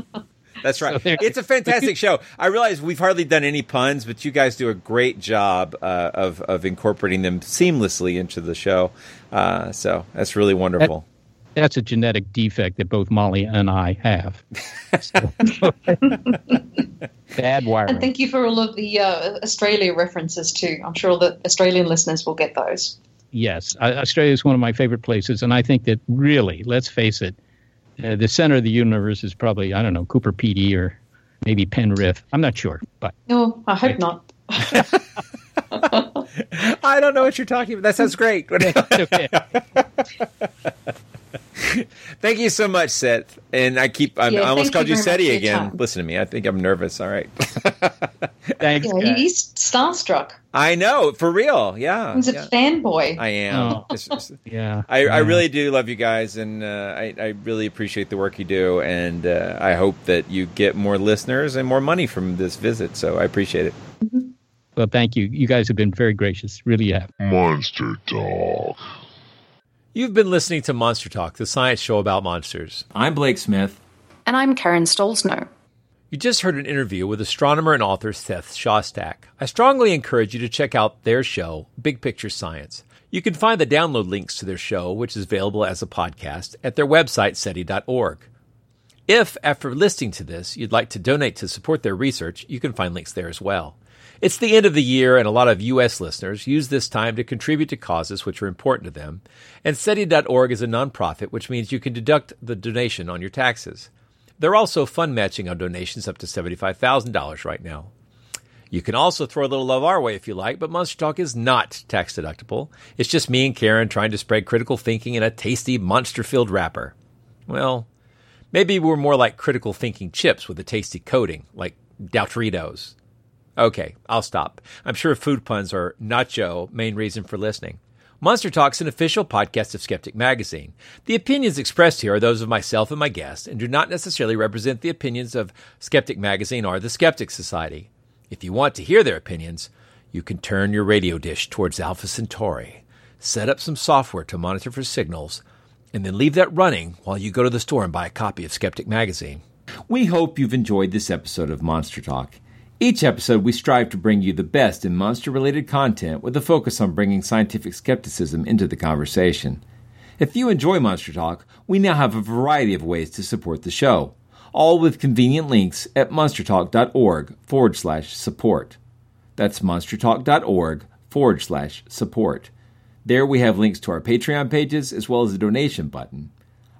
That's right. So it's a fantastic show. I realize we've hardly done any puns, but you guys do a great job uh, of of incorporating them seamlessly into the show. Uh, so that's really wonderful. That's a genetic defect that both Molly and I have. So- Bad wiring. And thank you for all of the uh, Australia references too. I'm sure that Australian listeners will get those. Yes, Australia is one of my favorite places, and I think that really, let's face it, uh, the center of the universe is probably I don't know Coober Pedy or maybe Penrith. I'm not sure, but No, I hope not. I don't know what you're talking about. That sounds great. okay. Thank you so much, Seth. And I keep I'm, Yeah, I almost called you you SETI again. time. Listen to me. I think I'm nervous. All right. Thanks. Yeah, he- he's starstruck. I know for real. Yeah. He's a yeah. fanboy. I am. Oh. It's just- yeah, I, I really do love you guys, and uh, I, I really appreciate the work you do, and uh, I hope that you get more listeners and more money from this visit. So I appreciate it. Well, thank you. You guys have been very gracious. Really have. Monster Talk. You've been listening to Monster Talk, the science show about monsters. I'm Blake Smith. And I'm Karen Stollznow. You just heard an interview with astronomer and author Seth Shostak. I strongly encourage you to check out their show, Big Picture Science. You can find the download links to their show, which is available as a podcast, at their website, SETI.org. If, after listening to this, you'd like to donate to support their research, you can find links there as well. It's the end of the year, and a lot of U.S. listeners use this time to contribute to causes which are important to them. And SETI.org is a nonprofit, which means you can deduct the donation on your taxes. They're also fund matching on donations up to $75,000 right now. You can also throw a little love our way if you like, but Monster Talk is not tax deductible. It's just me and Karen trying to spread critical thinking in a tasty, monster filled wrapper. Well, maybe we're more like critical thinking chips with a tasty coating, like Doutritos. Okay, I'll stop. I'm sure food puns are not Joe, main reason for listening. Monster Talk's an official podcast of Skeptic Magazine. The opinions expressed here are those of myself and my guests and do not necessarily represent the opinions of Skeptic Magazine or the Skeptic Society. If you want to hear their opinions, you can turn your radio dish towards Alpha Centauri, set up some software to monitor for signals, and then leave that running while you go to the store and buy a copy of Skeptic Magazine. We hope you've enjoyed this episode of Monster Talk. Each episode, we strive to bring you the best in monster related content with a focus on bringing scientific skepticism into the conversation. If you enjoy Monster Talk, we now have a variety of ways to support the show, all with convenient links at monstertalk.org forward slash support. That's monstertalk.org forward slash support. There we have links to our Patreon pages as well as a donation button.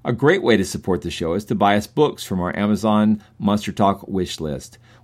A great way to support the show is to buy us books from our Amazon Monster Talk wish list,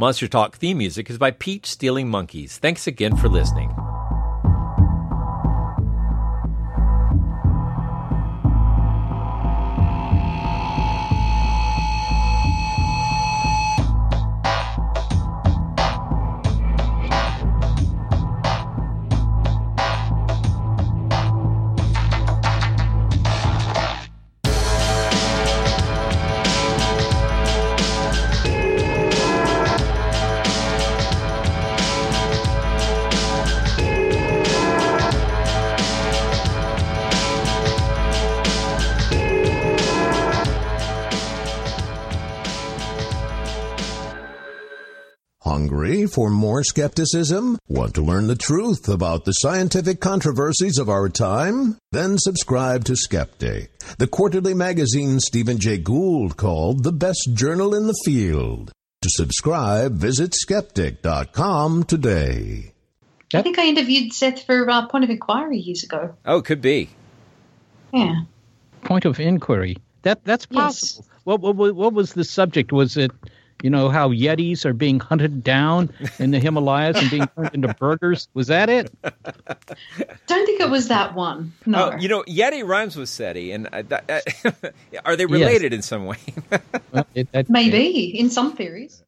Monster Talk theme music is by Peach Stealing Monkeys. Thanks again for listening. For more skepticism? Want to learn the truth about the scientific controversies of our time? Then subscribe to Skeptic, the quarterly magazine Stephen Jay Gould called the best journal in the field. To subscribe, visit skeptic.com today. I think I interviewed Seth for uh, Point of Inquiry years ago. Oh, could be. Yeah. Point of inquiry. That that's possible. What, what what was the subject? Was it, you know, how Yetis are being hunted down in the Himalayas and being turned into burgers? Was that it? Don't think it was that one. No. Oh, you know, Yeti rhymes with SETI, and uh, that, uh, are they related in some way? Maybe in some theories.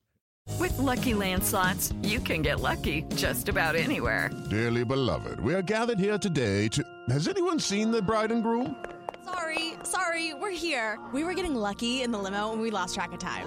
With Lucky Land slots, you can get lucky just about anywhere. Dearly beloved, we are gathered here today to. Has anyone seen the bride and groom? Sorry, sorry, we're here. We were getting lucky in the limo and we lost track of time.